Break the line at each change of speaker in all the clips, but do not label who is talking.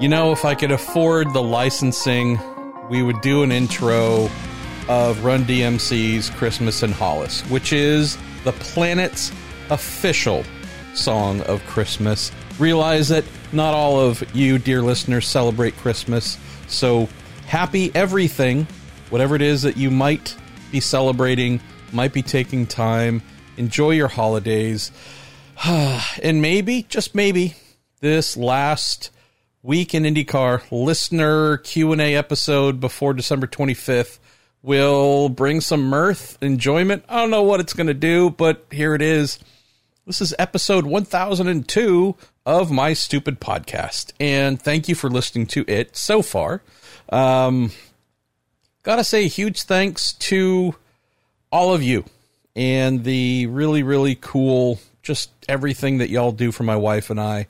You know, if I could afford the licensing, we would do an intro of Run DMC's Christmas in Hollis, which is the planet's official song of Christmas. Realize that not all of you, dear listeners, celebrate Christmas. So happy everything, whatever it is that you might be celebrating, might be taking time. Enjoy your holidays. and maybe, just maybe, this last week in IndyCar listener Q&A episode before December 25th will bring some mirth, enjoyment. I don't know what it's going to do, but here it is. This is episode 1002 of my stupid podcast. And thank you for listening to it so far. Um, gotta say, huge thanks to all of you and the really, really cool, just everything that y'all do for my wife and I.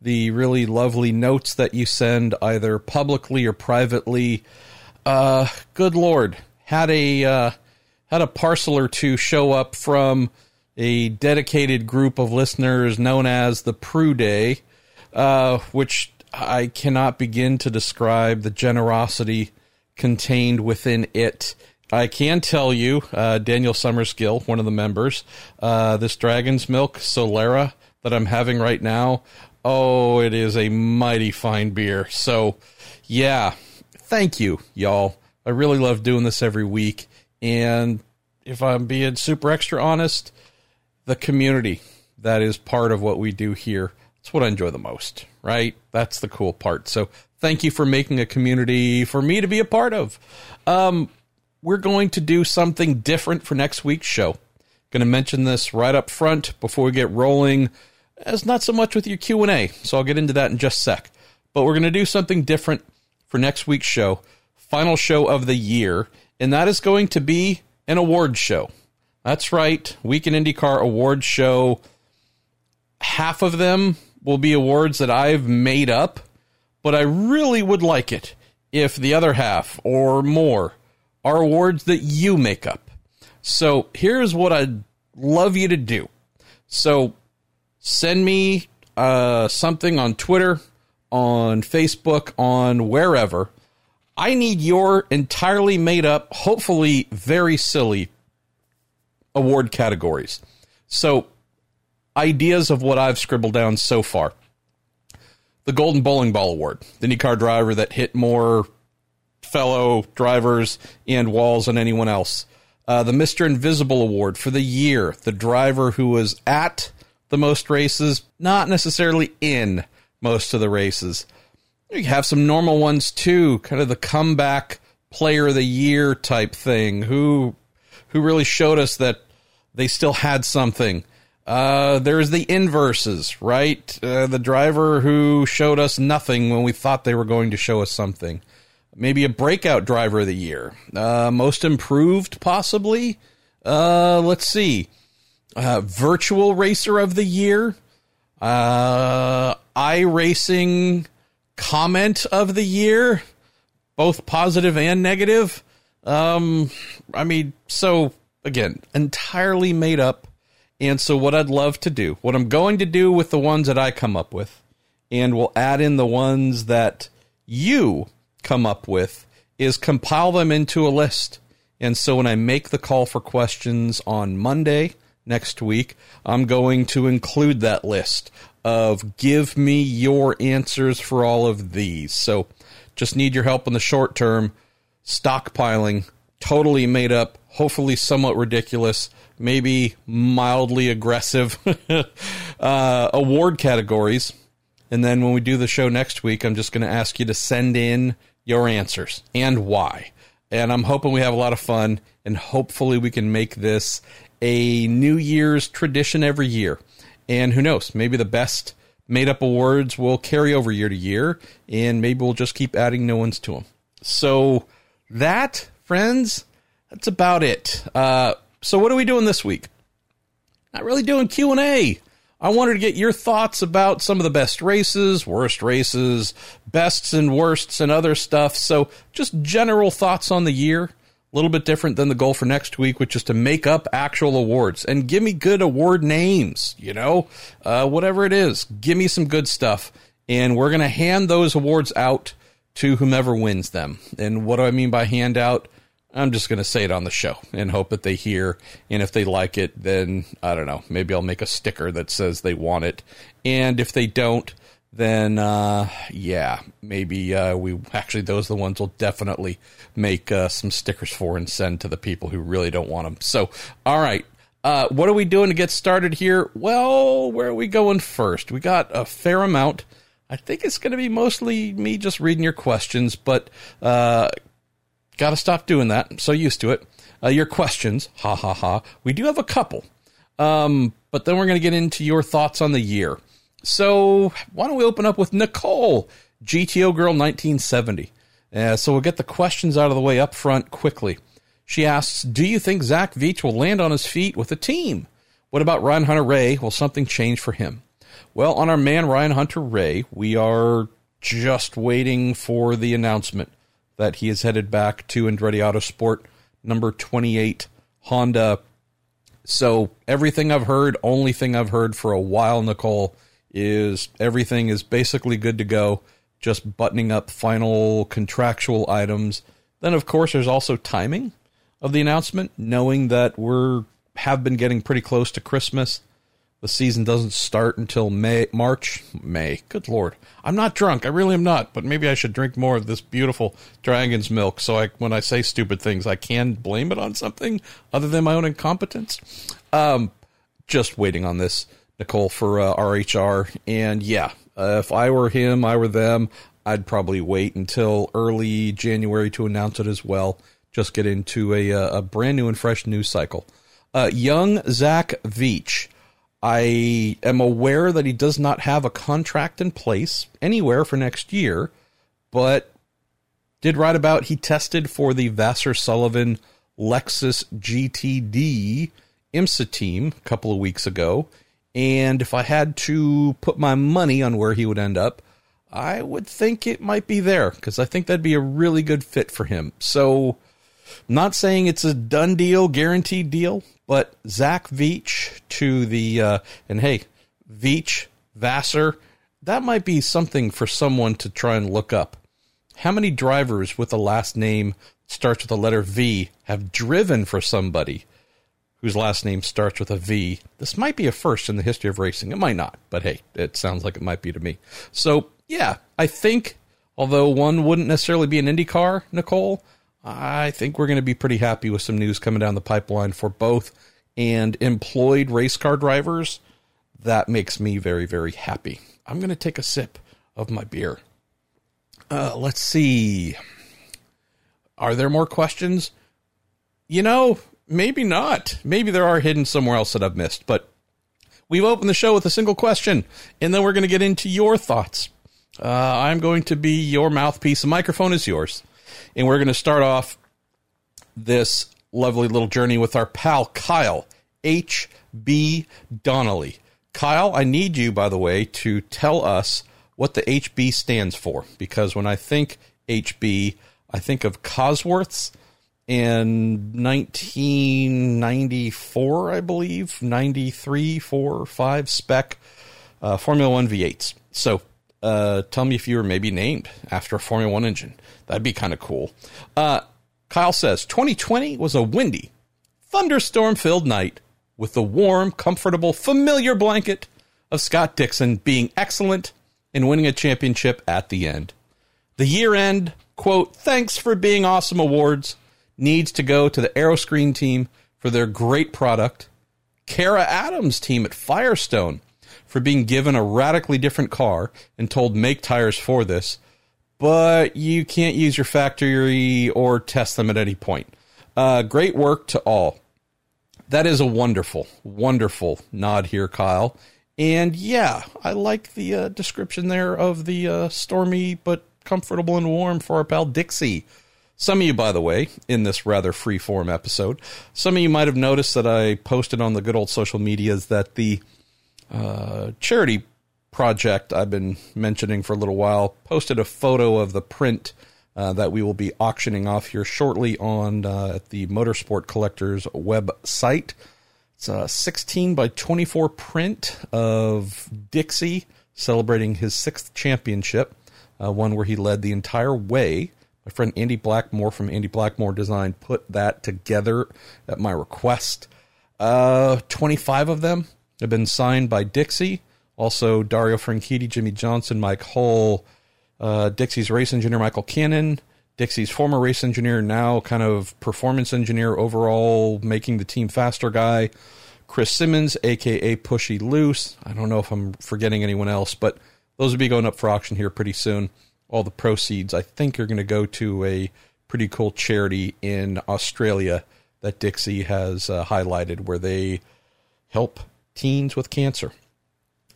The really lovely notes that you send either publicly or privately. Uh, good Lord. Had a, uh, had a parcel or two show up from a dedicated group of listeners known as the Prue Day, uh, which I cannot begin to describe the generosity contained within it. I can tell you, uh, Daniel Summerskill, one of the members, uh, this Dragon's Milk Solera that I'm having right now, oh, it is a mighty fine beer. So, yeah, thank you, y'all. I really love doing this every week. And if I'm being super extra honest, the community that is part of what we do here. It's what I enjoy the most, right? That's the cool part. So thank you for making a community for me to be a part of. Um, we're going to do something different for next week's show. Going to mention this right up front before we get rolling. As not so much with your Q and A, so I'll get into that in just a sec. But we're going to do something different for next week's show, final show of the year, and that is going to be an award show. That's right. Week in IndyCar award show. Half of them will be awards that I've made up, but I really would like it if the other half or more are awards that you make up. So here's what I'd love you to do. So send me uh, something on Twitter, on Facebook, on wherever. I need your entirely made up, hopefully very silly award categories. So, ideas of what I've scribbled down so far. The Golden Bowling Ball Award, the IndyCar driver that hit more fellow drivers and walls than anyone else. Uh, the Mr. Invisible Award for the year, the driver who was at the most races, not necessarily in most of the races. You have some normal ones too, kind of the comeback player of the year type thing. Who who really showed us that they still had something. Uh, there's the inverses, right? Uh, the driver who showed us nothing when we thought they were going to show us something. Maybe a breakout driver of the year. Uh, most improved, possibly. Uh, let's see. Uh, virtual racer of the year. Uh, iRacing comment of the year. Both positive and negative. Um, I mean, so again, entirely made up. And so, what I'd love to do, what I'm going to do with the ones that I come up with, and we'll add in the ones that you come up with, is compile them into a list. And so, when I make the call for questions on Monday next week, I'm going to include that list of give me your answers for all of these. So, just need your help in the short term, stockpiling, totally made up hopefully somewhat ridiculous, maybe mildly aggressive uh, award categories. And then when we do the show next week, I'm just going to ask you to send in your answers and why. And I'm hoping we have a lot of fun and hopefully we can make this a New Year's tradition every year. And who knows, maybe the best made up awards will carry over year to year and maybe we'll just keep adding new ones to them. So that, friends, that's about it. Uh, so what are we doing this week? Not really doing Q and A. I wanted to get your thoughts about some of the best races, worst races, bests and worsts, and other stuff. So just general thoughts on the year. A little bit different than the goal for next week, which is to make up actual awards and give me good award names. You know, uh, whatever it is, give me some good stuff, and we're going to hand those awards out to whomever wins them. And what do I mean by handout? I'm just going to say it on the show and hope that they hear. And if they like it, then I don't know. Maybe I'll make a sticker that says they want it. And if they don't, then uh, yeah, maybe uh, we actually those are the ones we'll definitely make uh, some stickers for and send to the people who really don't want them. So, all right, uh, what are we doing to get started here? Well, where are we going first? We got a fair amount. I think it's going to be mostly me just reading your questions, but uh, got to stop doing that. I'm so used to it. Uh, your questions, ha ha ha. We do have a couple, um, but then we're going to get into your thoughts on the year. So why don't we open up with Nicole, GTO Girl 1970. Uh, so we'll get the questions out of the way up front quickly. She asks, Do you think Zach Veach will land on his feet with a team? What about Ryan Hunter-Reay? Will something change for him? Well, on our man Ryan Hunter-Reay, we are just waiting for the announcement that he is headed back to Andretti Autosport number 28 Honda. So everything I've heard, only thing I've heard for a while, Nicole, is everything is basically good to go, just buttoning up final contractual items. Then, of course, there's also timing of the announcement, knowing that we're have been getting pretty close to Christmas. The season doesn't start until May, March, May. Good lord, I'm not drunk. I really am not. But maybe I should drink more of this beautiful dragon's milk, so I, when I say stupid things, I can blame it on something other than my own incompetence. Um, just waiting on this. Nicole for uh, RHR. And yeah, uh, if I were him, I were them, I'd probably wait until early January to announce it as well. Just get into a, uh, a brand new and fresh news cycle. Uh, young Zach Veach. I am aware that he does not have a contract in place anywhere for next year, but did write about he tested for the Vasser Sullivan Lexus GTD IMSA team a couple of weeks ago and if I had to put my money on where he would end up, I would think it might be there because I think that'd be a really good fit for him. So, I'm not saying it's a done deal, guaranteed deal, but Zach Veach to the, uh, and hey, Veach, Vasser, that might be something for someone to try and look up. How many drivers with a last name starts with the letter V have driven for somebody whose last name starts with a V. This might be a first in the history of racing. It might not, but hey, it sounds like it might be to me. So, yeah, I think, although one wouldn't necessarily be an IndyCar, Nicole, I think we're going to be pretty happy with some news coming down the pipeline for both and employed race car drivers. That makes me very, very happy. I'm going to take a sip of my beer. Uh, let's see. Are there more questions? You know, maybe not. Maybe there are hidden somewhere else that I've missed. But we've opened the show with a single question, and then we're going to get into your thoughts. Uh, I'm going to be your mouthpiece. The microphone is yours. And we're going to start off this lovely little journey with our pal Kyle H.B. Donnelly. Kyle, I need you, by the way, to tell us what the HB stands for, because when I think HB, I think of Cosworths in 1994, I believe, 93, 4, 5 spec uh, Formula One V8s. So uh, tell me if you were maybe named after a Formula One engine. That'd be kind of cool. Uh, Kyle says 2020 was a windy, thunderstorm filled night with the warm, comfortable, familiar blanket of Scott Dixon being excellent and winning a championship at the end. The year end, quote, thanks for being awesome awards needs to go to the Aeroscreen team for their great product, Cara Adams' team at Firestone for being given a radically different car and told make tires for this, but you can't use your factory or test them at any point. Uh, great work to all. That is a wonderful, wonderful nod here, Kyle. And yeah, I like the uh, description there of the uh, stormy but comfortable and warm for our pal Dixie. Some of you, by the way, in this rather free form episode, some of you might have noticed that I posted on the good old social medias that the uh, charity project I've been mentioning for a little while posted a photo of the print uh, that we will be auctioning off here shortly on uh, at the Motorsport Collectors website. It's a 16 by 24 print of Dixie celebrating his sixth championship, uh, one where he led the entire way. My friend Andy Blackmore from Andy Blackmore Design put that together at my request. Uh, 25 of them have been signed by Dixie. Also, Dario Franchitti, Jimmie Johnson, Mike Hull, uh, Dixie's race engineer Michael Cannon, Dixie's former race engineer, now kind of performance engineer overall, making the team faster guy. Chris Simmons, aka Pushy Loose. I don't know if I'm forgetting anyone else, but those will be going up for auction here pretty soon. All the proceeds, I think, are going to go to a pretty cool charity in Australia that Dixie has uh, highlighted, where they help teens with cancer.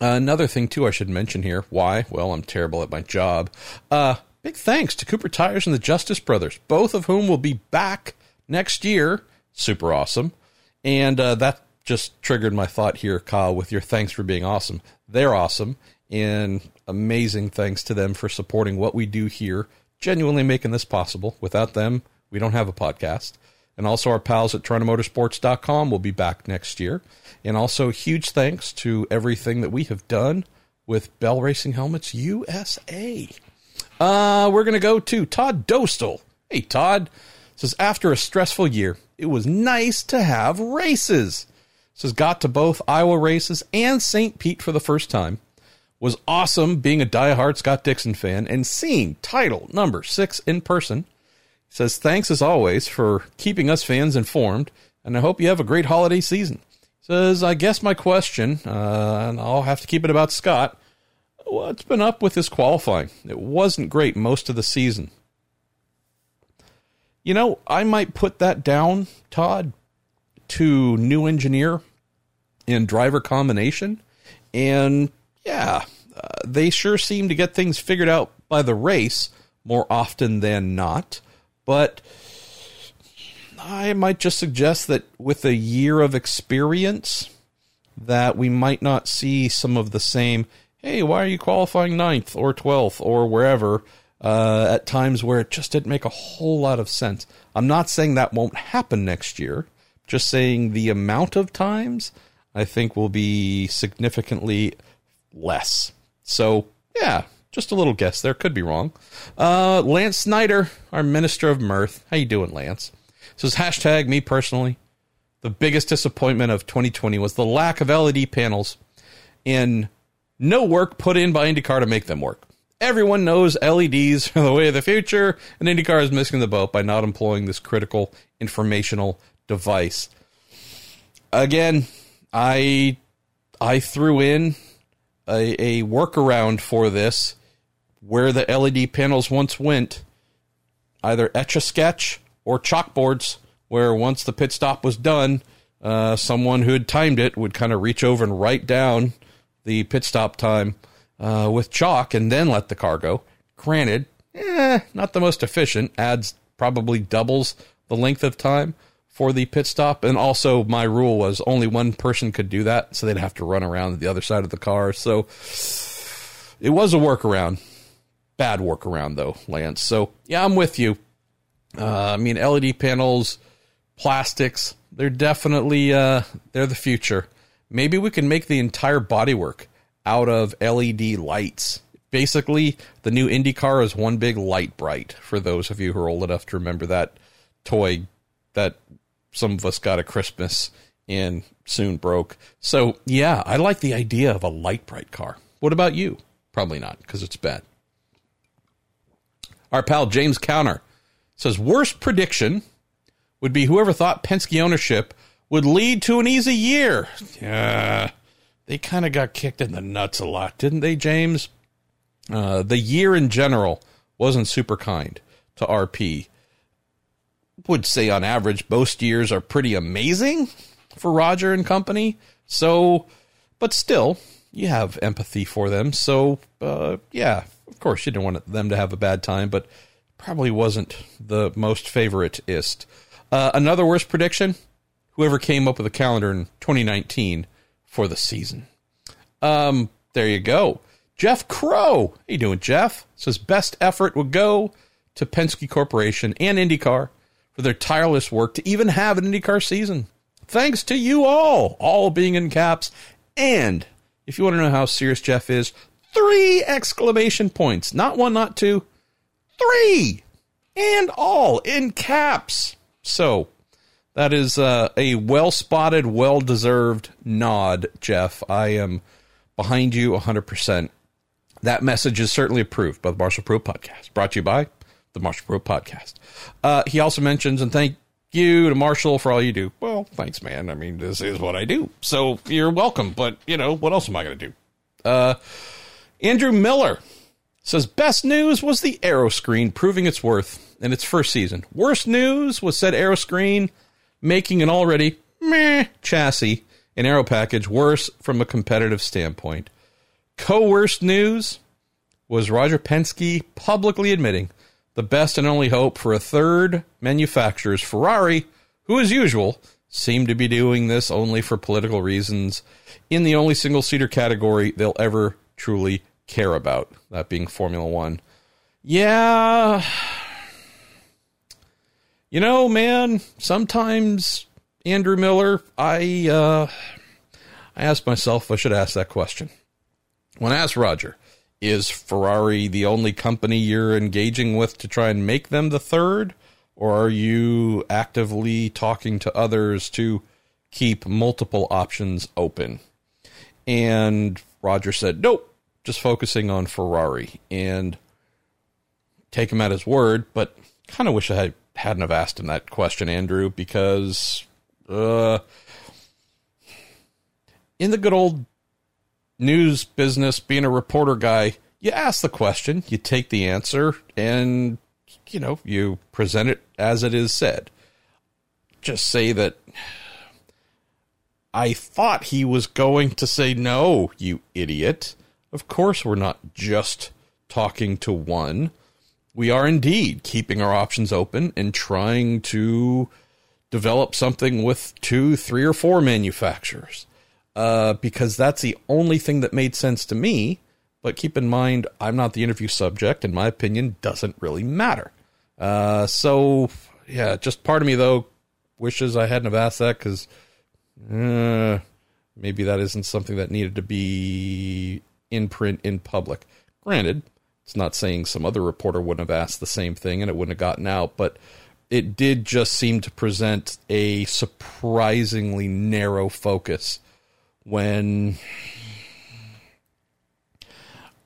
Uh, another thing, too, I should mention here. Why? Well, I'm terrible at my job. Uh, big thanks to Cooper Tires and the Justice Brothers, both of whom will be back next year. Super awesome. And uh, that just triggered my thought here, Kyle, with your thanks for being awesome. They're awesome. And amazing thanks to them for supporting what we do here, genuinely making this possible. Without them, we don't have a podcast. And also, our pals at TorontoMotorsports.com will be back next year. And also, huge thanks to everything that we have done with Bell Racing Helmets USA. Uh, we're going to go to Todd Dostal. Hey, Todd. Says, after a stressful year, it was nice to have races. Says, got to both Iowa races and St. Pete for the first time. Was awesome being a diehard Scott Dixon fan and seeing title number six in person says thanks as always for keeping us fans informed, and I hope you have a great holiday season. Says I guess my question, uh, and I'll have to keep it about Scott. What's been up with his qualifying? It wasn't great most of the season. You know, I might put that down, Todd, to new engineer and driver combination. And yeah, uh, they sure seem to get things figured out by the race more often than not. But I might just suggest that with a year of experience, that we might not see some of the same. Hey, why are you qualifying ninth or twelfth or wherever? Uh, at times where it just didn't make a whole lot of sense. I'm not saying that won't happen next year. Just saying the amount of times I think will be significantly less. So yeah, just a little guess there. Could be wrong. Uh, Lance Snyder, our Minister of Mirth. How you doing, Lance? Says hashtag me personally. The biggest disappointment of 2020 was the lack of LED panels and no work put in by IndyCar to make them work. Everyone knows LEDs are the way of the future, and IndyCar is missing the boat by not employing this critical informational device. Again, I I threw in a, a workaround for this where the LED panels once went, either etch a sketch or chalkboards, where once the pit stop was done, uh, someone who had timed it would kind of reach over and write down the pit stop time uh, with chalk and then let the car go. Granted, eh, not the most efficient, adds probably doubles the length of time for the pit stop. And also, my rule was only one person could do that, so they'd have to run around the other side of the car. So it was a workaround. Bad workaround though, Lance. So yeah, I'm with you. Uh, I mean, LED panels, plastics, they're definitely uh, they're the future. Maybe we can make the entire bodywork out of LED lights. Basically, the new IndyCar is one big Lite-Brite For those of you who are old enough to remember that toy that some of us got a Christmas and soon broke. So yeah, I like the idea of a Lite-Brite car. What about you? Probably not because it's bad. Our pal James Counter says worst prediction would be whoever thought Penske ownership would lead to an easy year. Yeah, they kind of got kicked in the nuts a lot, didn't they, James? Uh, the year in general wasn't super kind to RP. Would say on average, most years are pretty amazing for Roger and company. So, but still, you have empathy for them. So, uh, yeah, of course, you didn't want them to have a bad time, but probably wasn't the most favoritist. Uh, another worst prediction: whoever came up with a calendar in 2019 for the season. Um, there you go. Jeff Crow, how you doing, Jeff? Says best effort would go to Penske Corporation and IndyCar for their tireless work to even have an IndyCar season. Thanks to you all, all being in caps. And if you want to know how serious Jeff is, Three exclamation points. Not one, not two. Three. And all in caps. So that is uh, a well spotted, well deserved nod, Jeff. I am behind you 100%. That message is certainly approved by the Marshall Pruett Podcast, brought to you by the Marshall Pruett Podcast. Uh, he also mentions, and thank you to Marshall for all you do. Well, thanks, man. I mean, this is what I do. So you're welcome. But, you know, what else am I going to do? Uh, Andrew Miller says best news was the aeroscreen proving its worth in its first season. Worst news was said aeroscreen making an already meh chassis and aero package worse from a competitive standpoint. Co worst news was Roger Penske publicly admitting the best and only hope for a third manufacturer is Ferrari, who, as usual, seem to be doing this only for political reasons in the only single seater category they'll ever truly care about, that being Formula One. Yeah, you know, man, sometimes Andrew Miller, I uh, I ask myself if I should ask that question. When I asked Roger, is Ferrari the only company you're engaging with to try and make them the third? Or are you actively talking to others to keep multiple options open? And Roger said, nope, just focusing on Ferrari. And take him at his word, but kind of wish I had hadn't have asked him that question, Andrew, because uh, in the good old news business, being a reporter guy, you ask the question, you take the answer, and you know you present it as it is said. Just say that I thought he was going to say no, you idiot. Of course, we're not just talking to one we are indeed keeping our options open and trying to develop something with two, three, or four manufacturers. Uh, because that's the only thing that made sense to me. But keep in mind, I'm not the interview subject, and my opinion doesn't really matter. Uh, so, yeah, just part of me, though, wishes I hadn't have asked that because uh, maybe that isn't something that needed to be in print in public. Granted, it's not saying some other reporter wouldn't have asked the same thing and it wouldn't have gotten out, but it did just seem to present a surprisingly narrow focus when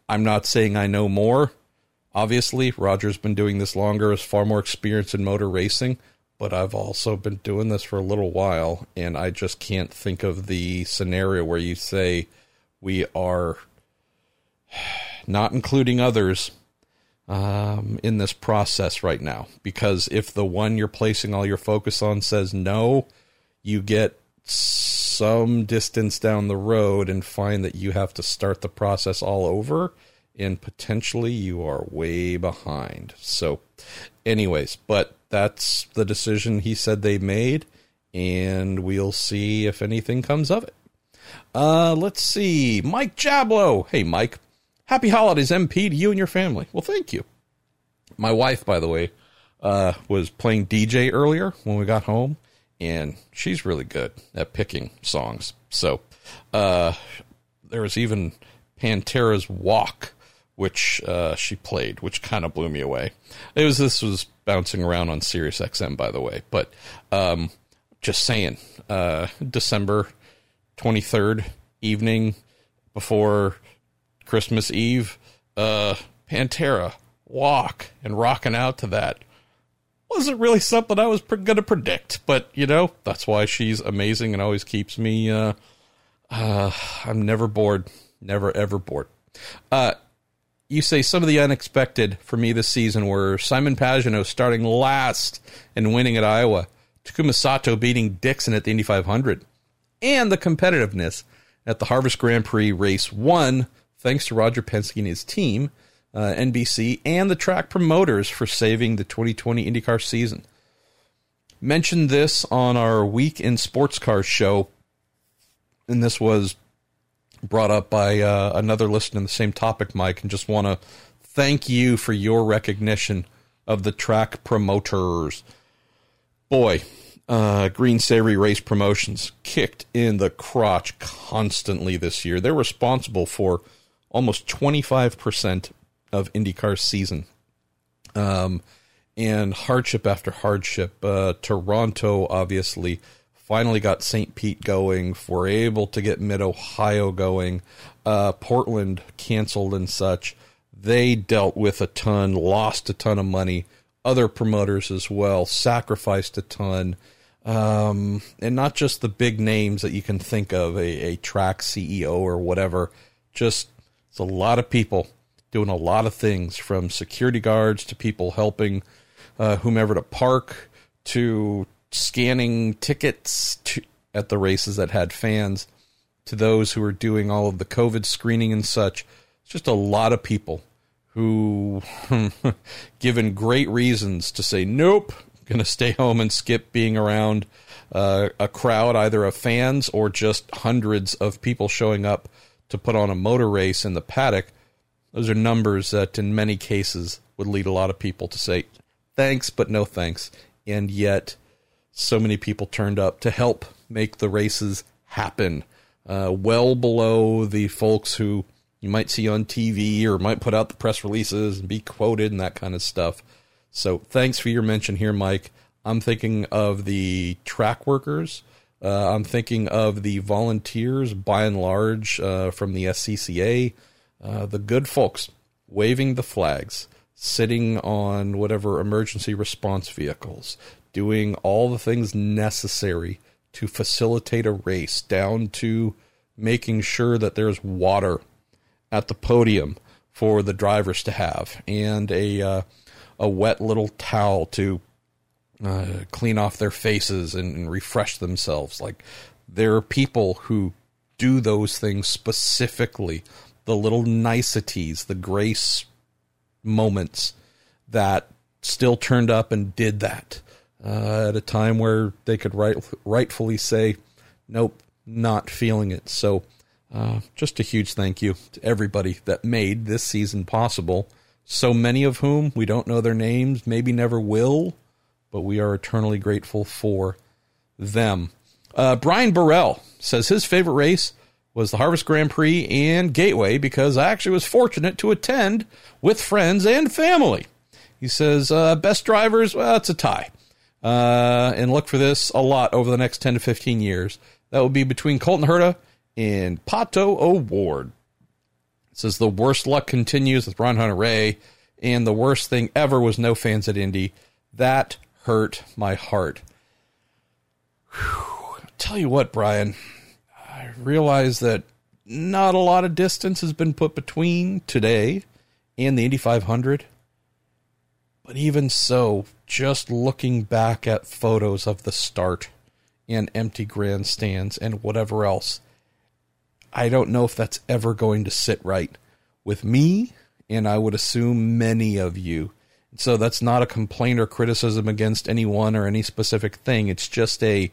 I'm not saying I know more. Obviously, Roger's been doing this longer, is far more experience in motor racing, but I've also been doing this for a little while, and I just can't think of the scenario where you say we are not including others, um, in this process right now. Because if the one you're placing all your focus on says no, you get some distance down the road and find that you have to start the process all over and potentially you are way behind. So, anyways, but that's the decision he said they made, and we'll see if anything comes of it. Uh, let's see. Mike Jablo. Hey, Mike. Happy holidays, MP, to you and your family. Well, thank you. My wife, by the way, uh, was playing DJ earlier when we got home, and she's really good at picking songs. So uh, there was even Pantera's Walk, which uh, she played, which kind of blew me away. It was this was bouncing around on Sirius XM, by the way, but um, just saying, uh, December twenty third evening before Christmas Eve, uh, Pantera, Walk, and rocking out to that wasn't really something I was going to predict. But, you know, that's why she's amazing and always keeps me, uh, uh, I'm never bored. Never, ever bored. Uh, you say some of the unexpected for me this season were Simon Pagenaud starting last and winning at Iowa, Takuma Sato beating Dixon at the Indy 500, and the competitiveness at the Harvest Grand Prix Race 1 thanks to Roger Penske and his team, uh, NBC, and the track promoters for saving the 2020 IndyCar season. Mentioned this on our Week in Sports Cars show, and this was brought up by uh, another listener in the same topic, Mike, and just want to thank you for your recognition of the track promoters. Boy, uh, Green Savoree Race Promotions kicked in the crotch constantly this year. They're responsible for almost 25% of IndyCar season. Um, and hardship after hardship. Uh, Toronto, obviously, finally got St. Pete going. We're able to get Mid Ohio going. Uh, Portland canceled and such. They dealt with a ton, lost a ton of money. Other promoters as well sacrificed a ton. Um, and not just the big names that you can think of, a, a track CEO or whatever. Just it's a lot of people doing a lot of things from security guards to people helping uh, whomever to park to scanning tickets to, at the races that had fans to those who were doing all of the COVID screening and such. It's just a lot of people who, given great reasons to say, nope, going to stay home and skip being around uh, a crowd, either of fans or just hundreds of people showing up to put on a motor race in the paddock. Those are numbers that, in many cases, would lead a lot of people to say, thanks, but no thanks. And yet, so many people turned up to help make the races happen, uh, well below the folks who you might see on TV or might put out the press releases and be quoted and that kind of stuff. So, thanks for your mention here, Mike. I'm thinking of the track workers. Uh, I'm thinking of the volunteers, by and large, uh, from the SCCA, uh, the good folks waving the flags, sitting on whatever emergency response vehicles, doing all the things necessary to facilitate a race, down to making sure that there's water at the podium for the drivers to have, and a uh, a wet little towel to uh, clean off their faces and, and refresh themselves. Like there are people who do those things specifically, the little niceties, the grace moments that still turned up and did that uh, at a time where they could right, rightfully say, nope, not feeling it. So, uh, just a huge thank you to everybody that made this season possible. So many of whom we don't know their names, maybe never will, but we are eternally grateful for them. Uh, Brian Burrell says his favorite race was the Harvest Grand Prix and Gateway because I actually was fortunate to attend with friends and family. He says, uh, best drivers, well, it's a tie. Uh, and look for this a lot over the next 10 to 15 years. That will be between Colton Herta and Pato O'Ward. It says the worst luck continues with Ron Hunter-Reay, and the worst thing ever was no fans at Indy. That hurt my heart. Whew. Tell you what, Brian, realize that not a lot of distance has been put between today and the Indy 500. But even so, just looking back at photos of the start and empty grandstands and whatever else, I don't know if that's ever going to sit right with me, and I would assume many of you. So that's not a complaint or criticism against anyone or any specific thing. It's just a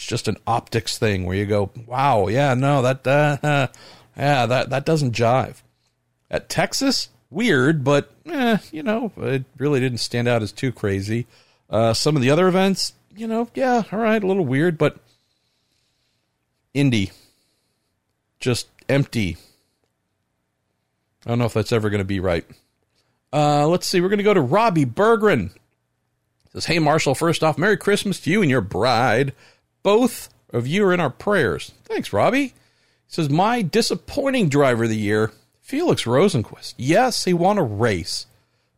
it's just an optics thing where you go, "Wow, yeah, no, that uh, yeah, that that doesn't jive." At Texas, weird, but eh, you know, it really didn't stand out as too crazy. Uh, some of the other events, you know, yeah, all right, a little weird, but Indy, just empty. I don't know if that's ever going to be right. Uh, let's see. We're going to go to Robbie Bergren. Says, "Hey Marshall, first off, Merry Christmas to you and your bride. Both of you are in our prayers. Thanks, Robbie." He says, "My disappointing driver of the year, Felix Rosenqvist. Yes, he won a race,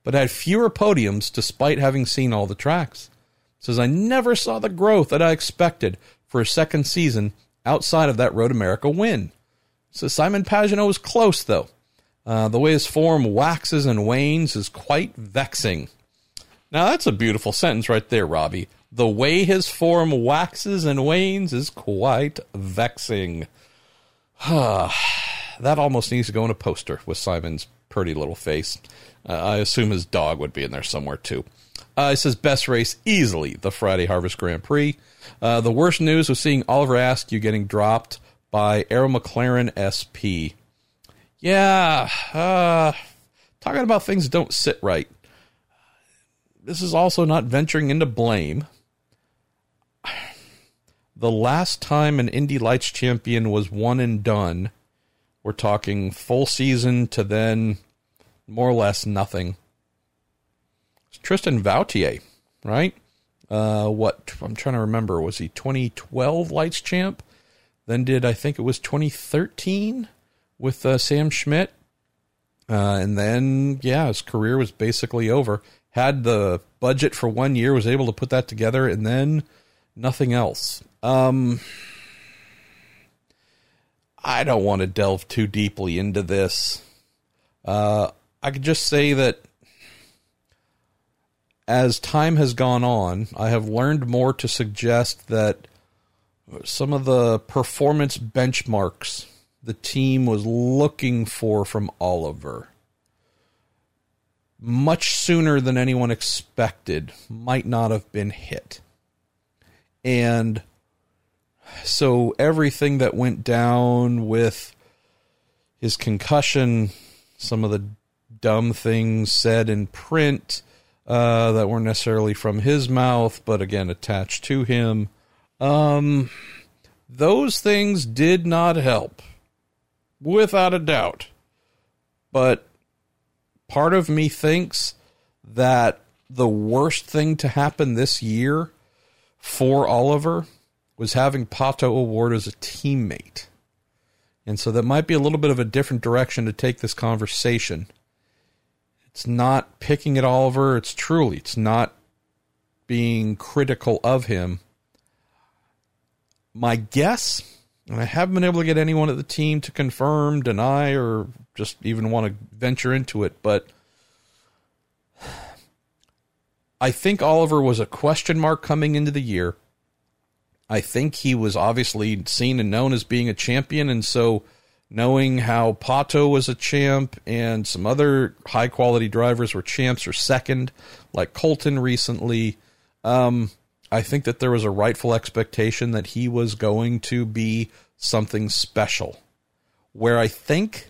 but had fewer podiums despite having seen all the tracks. He says I never saw the growth that I expected for a second season outside of that Road America win." Says Simon Pagenaud was close though. Uh, the way his form waxes and wanes is quite vexing. Now, that's a beautiful sentence right there, Robbie. The way his form waxes and wanes is quite vexing. that almost needs to go in a poster with Simon's pretty little face. Uh, I assume his dog would be in there somewhere too. Uh, it says best race easily the Friday Harvest Grand Prix. Uh, the worst news was seeing Oliver Askew getting dropped by Arrow McLaren SP. Yeah, uh, talking about things that don't sit right this is also not venturing into blame. The last time an Indy Lights champion was one and done, we're talking full season to then more or less nothing. It's Tristan Vautier, right? Uh, what I'm trying to remember was he 2012 Lights champ? Then did I think it was 2013 with uh, Sam Schmidt, uh, and then yeah, his career was basically over. Had the budget for one year, was able to put that together, and then nothing else. Um, I don't want to delve too deeply into this. Uh, I could just say that as time has gone on, I have learned more to suggest that some of the performance benchmarks the team was looking for from Oliver much sooner than anyone expected might not have been hit. And so everything that went down with his concussion, some of the dumb things said in print uh, that weren't necessarily from his mouth, but again attached to him, um, those things did not help, without a doubt. But part of me thinks that the worst thing to happen this year for Oliver was having Pato O'Ward as a teammate. And so that might be a little bit of a different direction to take this conversation. It's not picking at Oliver, it's truly, it's not being critical of him. My guess, and I haven't been able to get anyone at the team to confirm, deny, or just even want to venture into it, but I think Oliver was a question mark coming into the year. I think he was obviously seen and known as being a champion, and so knowing how Pato was a champ and some other high quality drivers were champs or second, like Colton recently, um, I think that there was a rightful expectation that he was going to be something special. Where I think,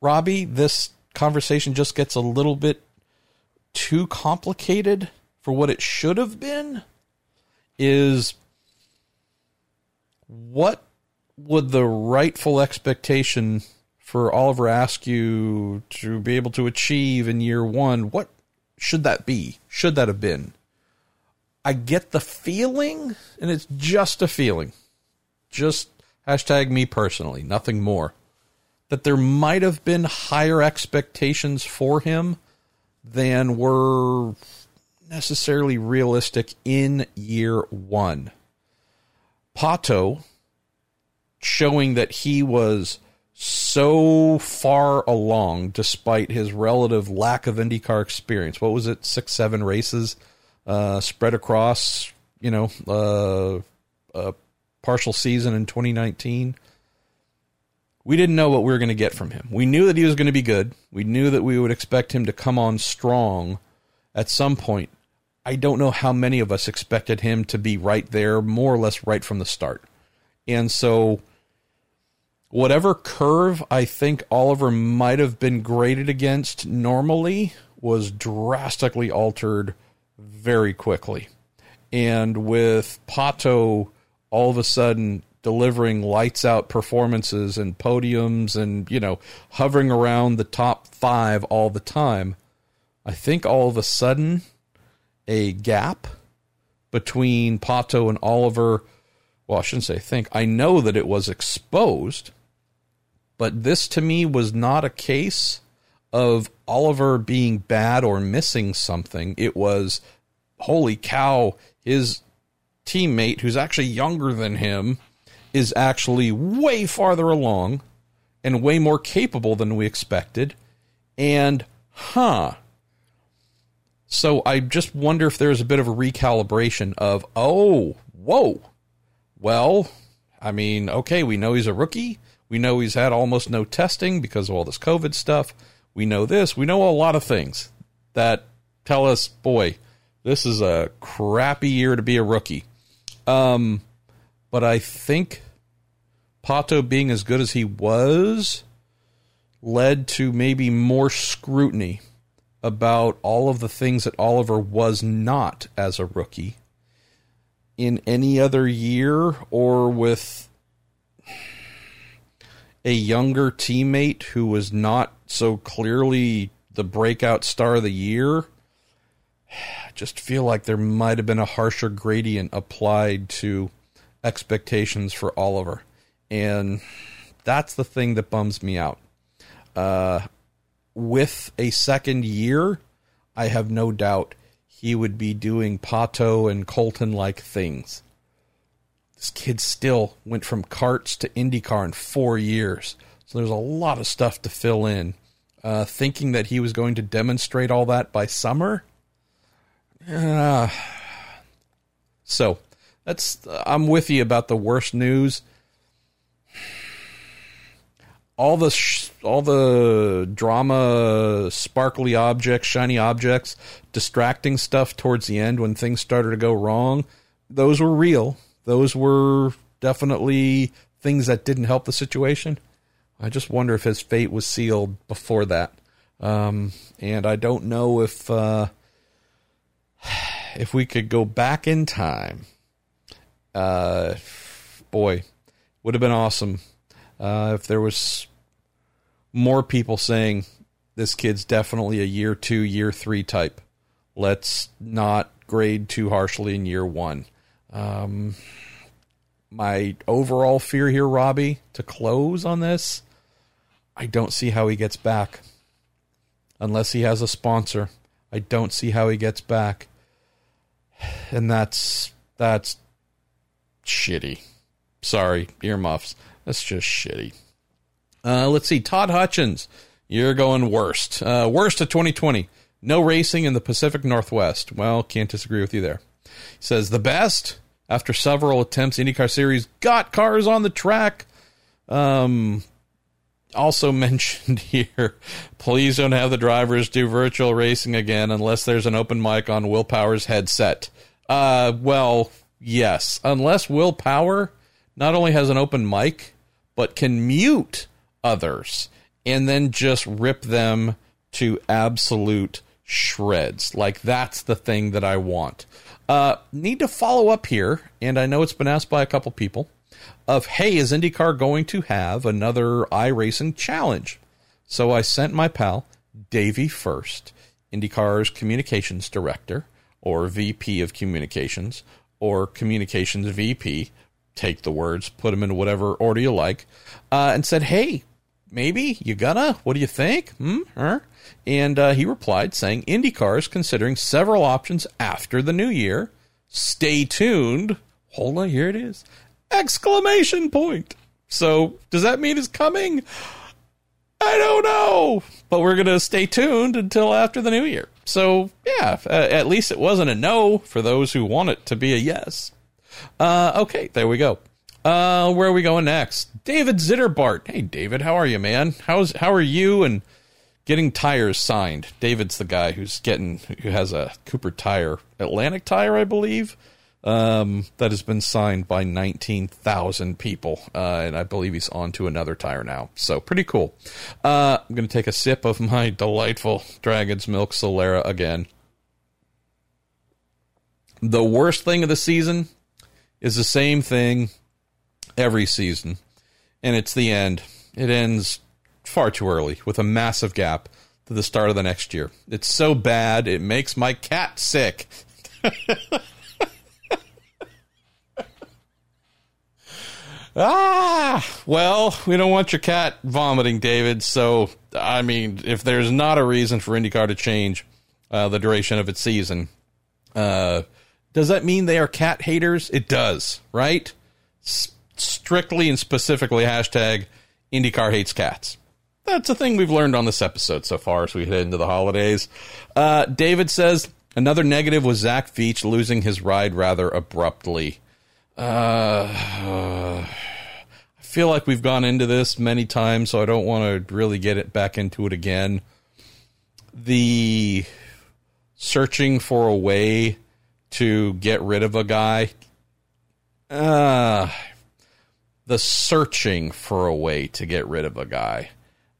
Robbie, this conversation just gets a little bit too complicated for what it should have been is what would the rightful expectation for Oliver Askew to be able to achieve in year one? What should that be? Should that have been? I get the feeling, and it's just a feeling, just hashtag me personally, nothing more, that there might have been higher expectations for him than were necessarily realistic in year one. Pato showing that he was so far along despite his relative lack of IndyCar experience. What was it? Six, seven races uh, spread across, you know, uh, a partial season in 2019. We didn't know what we were going to get from him. We knew that he was going to be good. We knew that we would expect him to come on strong at some point. I don't know how many of us expected him to be right there, more or less right from the start. And so, whatever curve I think Oliver might have been graded against normally was drastically altered very quickly. And with Pato all of a sudden delivering lights out performances and podiums and, you know, hovering around the top five all the time, I think all of a sudden a gap between Pato and Oliver. Well, I shouldn't say think. I know that it was exposed, but this to me was not a case of Oliver being bad or missing something. It was, holy cow, his teammate, who's actually younger than him, is actually way farther along and way more capable than we expected. And, huh, so I just wonder if there's a bit of a recalibration of, oh, whoa. Well, I mean, okay, we know he's a rookie. We know he's had almost no testing because of all this COVID stuff. We know this. We know a lot of things that tell us, boy, this is a crappy year to be a rookie. Um, but I think Pato being as good as he was led to maybe more scrutiny about all of the things that Oliver was not as a rookie. in any other year or with a younger teammate who was not so clearly the breakout star of the year, I just feel like there might have been a harsher gradient applied to expectations for Oliver. And that's the thing that bums me out. Uh, with a second year, I have no doubt he would be doing Pato and Colton like things. This kid still went from karts to IndyCar in four years. So there's a lot of stuff to fill in. Uh, thinking that he was going to demonstrate all that by summer. Uh, so that's I'm with you about the worst news. All the sh- all the drama, sparkly objects, shiny objects, distracting stuff towards the end when things started to go wrong. Those were real. Those were definitely things that didn't help the situation. I just wonder if his fate was sealed before that. Um, and I don't know if uh, if we could go back in time. Uh, boy, would have been awesome uh, if there was more people saying this kid's definitely a year two, year three type. Let's not grade too harshly in year one. Um, my overall fear here, Robbie, to close on this, I don't see how he gets back. Unless he has a sponsor, I don't see how he gets back. And that's that's shitty. Sorry, earmuffs. That's just shitty. Uh, let's see. Todd Hutchins, you're going worst. Uh, worst of 2020. No racing in the Pacific Northwest. Well, can't disagree with you there. He says the best after several attempts, IndyCar Series got cars on the track. Um, also mentioned here, please don't have the drivers do virtual racing again unless there's an open mic on Will Power's headset. Uh, well, yes, unless Willpower not only has an open mic, but can mute others and then just rip them to absolute shreds. Like that's the thing that I want. Uh, need to follow up here, and I know it's been asked by a couple people of hey, is IndyCar going to have another iRacing challenge? So I sent my pal Davey Furst, IndyCar's communications director or VP of communications or communications VP. Take the words, put them in whatever order you like, uh, and said, hey, maybe you gonna? What do you think? Hmm? Huh? And uh, he replied saying, IndyCar is considering several options after the new year. Stay tuned. Hold on, here it is. Exclamation point. So does that mean it's coming? I don't know, but we're gonna stay tuned until after the new year. So yeah, at least it wasn't a no for those who want it to be a yes. Uh, okay, there we go. Uh, where are we going next? David Zitterbart. Hey, David, how are you, man? How's how are you and getting tires signed? David's the guy who's getting who has a Cooper tire, Atlantic tire, I believe, um, that has been signed by nineteen thousand people, uh, and I believe he's on to another tire now. So pretty cool. Uh, I'm gonna take a sip of my delightful Dragon's Milk Solera again. The worst thing of the season is the same thing every season, and it's the end. It ends far too early with a massive gap to the start of the next year. It's so bad, it makes my cat sick. ah, well, we don't want your cat vomiting, David. So, I mean, if there's not a reason for IndyCar to change uh, the duration of its season, uh, does that mean they are cat haters? It does, right? S- strictly and specifically hashtag IndyCar hates cats. That's a thing we've learned on this episode so far as we head into the holidays. Uh, David says another negative was Zach Veach losing his ride rather abruptly. Uh, I feel like we've gone into this many times, so I don't want to really get it back into it again. The searching for a way to get rid of a guy. Uh, the searching for a way to get rid of a guy.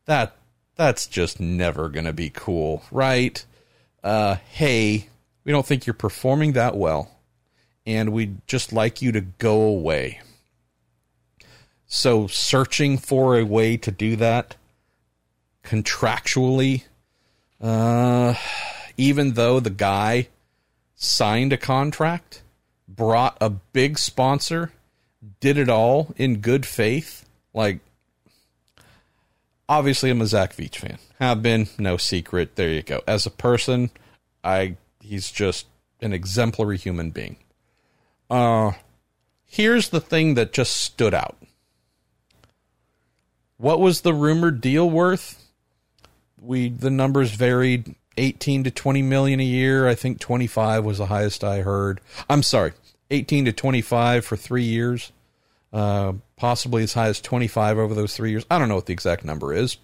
That that's just never going to be cool, right? Uh, hey, we don't think you're performing that well, and we'd just like you to go away. So, searching for a way to do that contractually, uh, even though the guy signed a contract, brought a big sponsor, did it all in good faith, like, obviously I'm a Zach Veach fan. Have been, no secret. There you go. As a person, I he's just an exemplary human being. Uh here's the thing that just stood out. What was the rumored deal worth? We the numbers varied 18 to 20 million a year. I think 25 was the highest I heard. I'm sorry, 18 to 25 for 3 years. Uh, possibly as high as 25 over those 3 years. I don't know what the exact number is.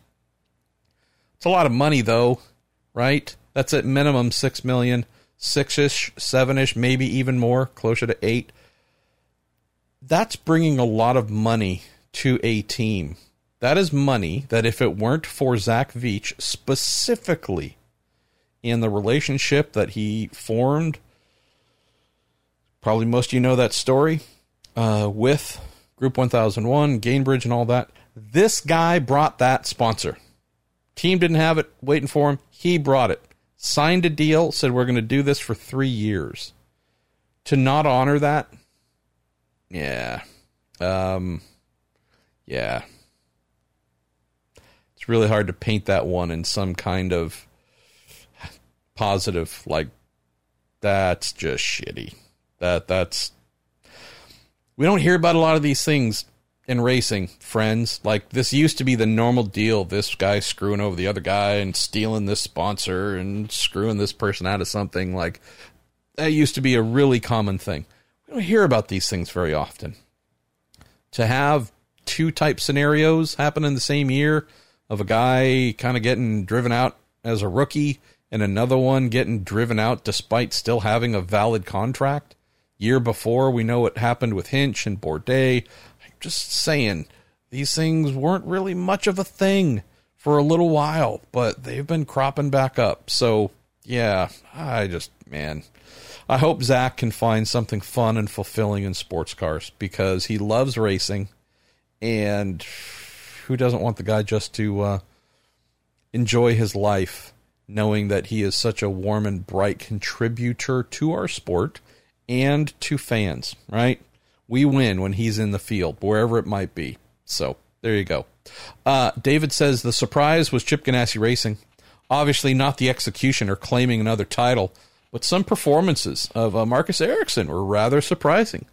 It's a lot of money though, right? That's at minimum 6 million, 6ish, 7ish, maybe even more, closer to 8. That's bringing a lot of money to a team that is money that if it weren't for Zach Veach specifically in the relationship that he formed, probably most of you know that story uh, with Group 1001, Gainbridge, and all that. This guy brought that sponsor. Team didn't have it waiting for him. He brought it. Signed a deal, said we're going to do this for three years. To not honor that, yeah. Um, yeah it's really hard to paint that one in some kind of positive like that's just shitty. That that's we don't hear about a lot of these things in racing, friends. Like this used to be the normal deal. This guy screwing over the other guy and stealing this sponsor and screwing this person out of something. Like that used to be a really common thing. We don't hear about these things very often. To have two type scenarios happen in the same year of a guy kind of getting driven out as a rookie and another one getting driven out despite still having a valid contract. Year before, we know what happened with Hinch and Bourdais. I'm just saying, these things weren't really much of a thing for a little while, but they've been cropping back up. So, yeah, I just, man, I hope Zach can find something fun and fulfilling in sports cars because he loves racing and who doesn't want the guy just to uh, enjoy his life, knowing that he is such a warm and bright contributor to our sport and to fans, right? We win when he's in the field, wherever it might be. So there you go. Uh, David says the surprise was Chip Ganassi Racing. Obviously, not the execution or claiming another title, but some performances of uh, Marcus Ericsson were rather surprising,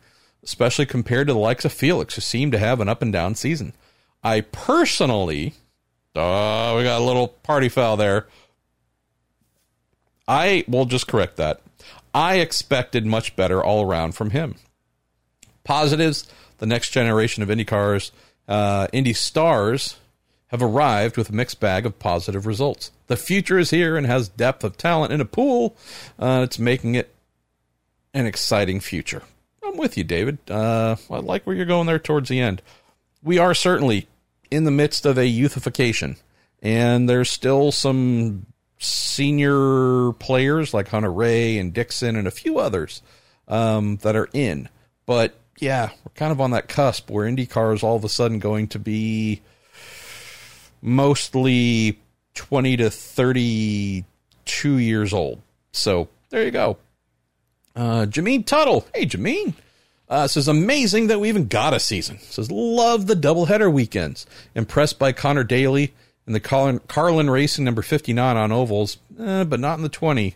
especially compared to the likes of Felix, who seemed to have an up and down season. I personally, uh, we got a little party foul there. I will just correct that. I expected much better all around from him. Positives: the next generation of Indy cars, uh, Indy stars, have arrived with a mixed bag of positive results. The future is here and has depth of talent in a pool. Uh, it's making it an exciting future. I'm with you, David. Uh, I like where you're going there towards the end. We are certainly in the midst of a youthification, and there's still some senior players like Hunter-Reay and Dixon and a few others um, that are in. But yeah, we're kind of on that cusp where IndyCar is all of a sudden going to be mostly 20 to 32 years old. So there you go. Uh, Jameen Tuttle. Hey, Jameen. Uh, says amazing that we even got a season. Says love the doubleheader weekends. Impressed by Conor Daly in the Carlin, Carlin Racing number 59 on ovals, eh, but not in the 20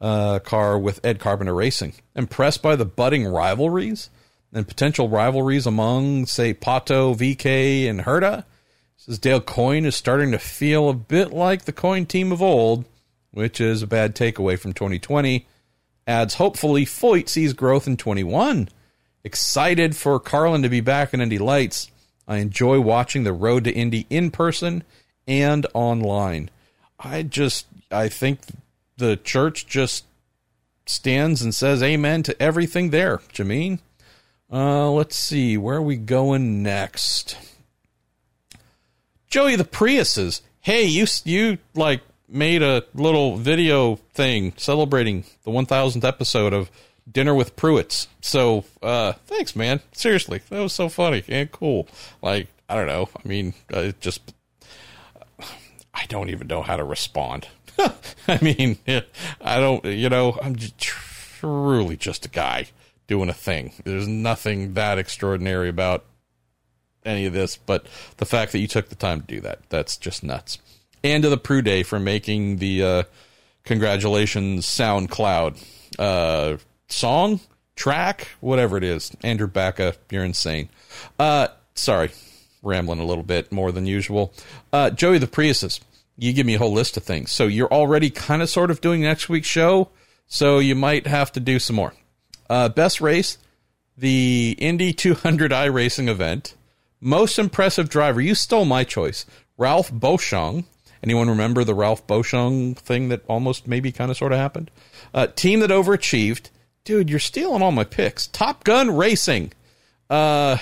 uh, car with Ed Carpenter Racing. Impressed by the budding rivalries and potential rivalries among, say, Pato, VK, and Herta. Says Dale Coyne is starting to feel a bit like the Coyne team of old, which is a bad takeaway from 2020. Adds hopefully Foyt sees growth in 21 Excited for Carlin to be back in Indy Lights. I enjoy watching the road to Indy in person and online. I just, I think the church just stands and says amen to everything there, Jameen. Uh, let's see, where are we going next? Joey the Priuses. Hey, you you like made a little video thing celebrating the 1000th episode of dinner with Pruitts. So uh, thanks, man. Seriously, that was so funny and cool. Like I don't know. I mean, it just I don't even know how to respond. I mean, I don't. You know, I'm truly just a guy doing a thing. There's nothing that extraordinary about any of this, but the fact that you took the time to do that, that's just nuts. And to the Prue Day for making the uh, congratulations SoundCloud uh, song, track, whatever it is. Andrew Bacca, you're insane. Uh, sorry, rambling a little bit more than usual. Uh, Joey the Priuses, you give me a whole list of things. So you're already kind of sort of doing next week's show, so you might have to do some more. Uh, best race, the Indy 200 iRacing event. Most impressive driver, you stole my choice. Ralph Boschung. Anyone remember the Ralph Boschung thing that almost maybe kind of sort of happened? Uh, team that overachieved. Dude, you're stealing all my picks. Top Gun Racing. Uh,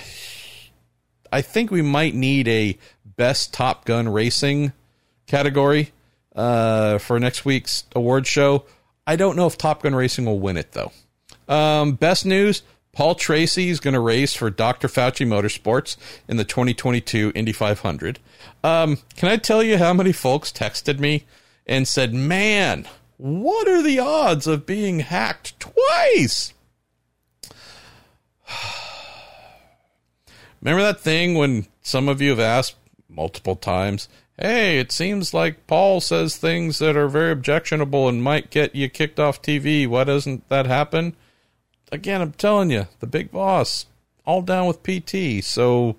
I think we might need a best Top Gun Racing category uh, for next week's award show. I don't know if Top Gun Racing will win it though. Um, best news: Paul Tracy is going to race for Dr. Fauci Motorsports in the 2022 Indy 500. Um, can I tell you how many folks texted me and said, "Man, what are the odds of being hacked twice?" Remember that thing when some of you have asked multiple times, hey, it seems like Paul says things that are very objectionable and might get you kicked off TV. Why doesn't that happen? Again, I'm telling you, the big boss, all down with PT. So,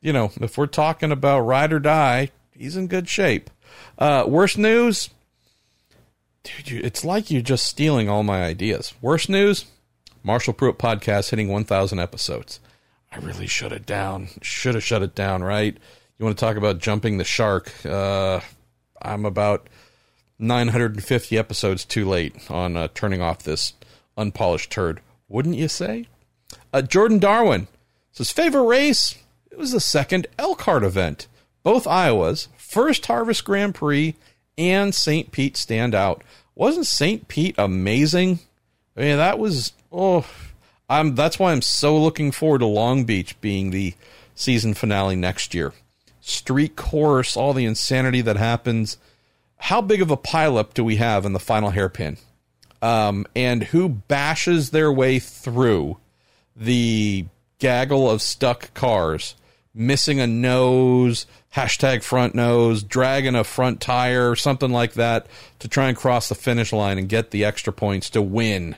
you know, if we're talking about ride or die, he's in good shape. Uh, worst news? Dude, you, it's like you're just stealing all my ideas. Worst news? Marshall Pruett podcast hitting 1,000 episodes. I really shut it down. Should have shut it down, right? You want to talk about jumping the shark? Uh, I'm about 950 episodes too late on uh, turning off this unpolished turd, wouldn't you say? Uh, Jordan Darwin says favorite race. It was the second Elkhart event, both Iowas, first Harvest Grand Prix, and St. Pete stand out. Wasn't St. Pete amazing? I mean, that was oh I'm that's why I'm so looking forward to Long Beach being the season finale next year. Street course, all the insanity that happens. How big of a pileup do we have in the final hairpin? Um, and who bashes their way through the gaggle of stuck cars, missing a nose, hashtag front nose, dragging a front tire, something like that, to try and cross the finish line and get the extra points to win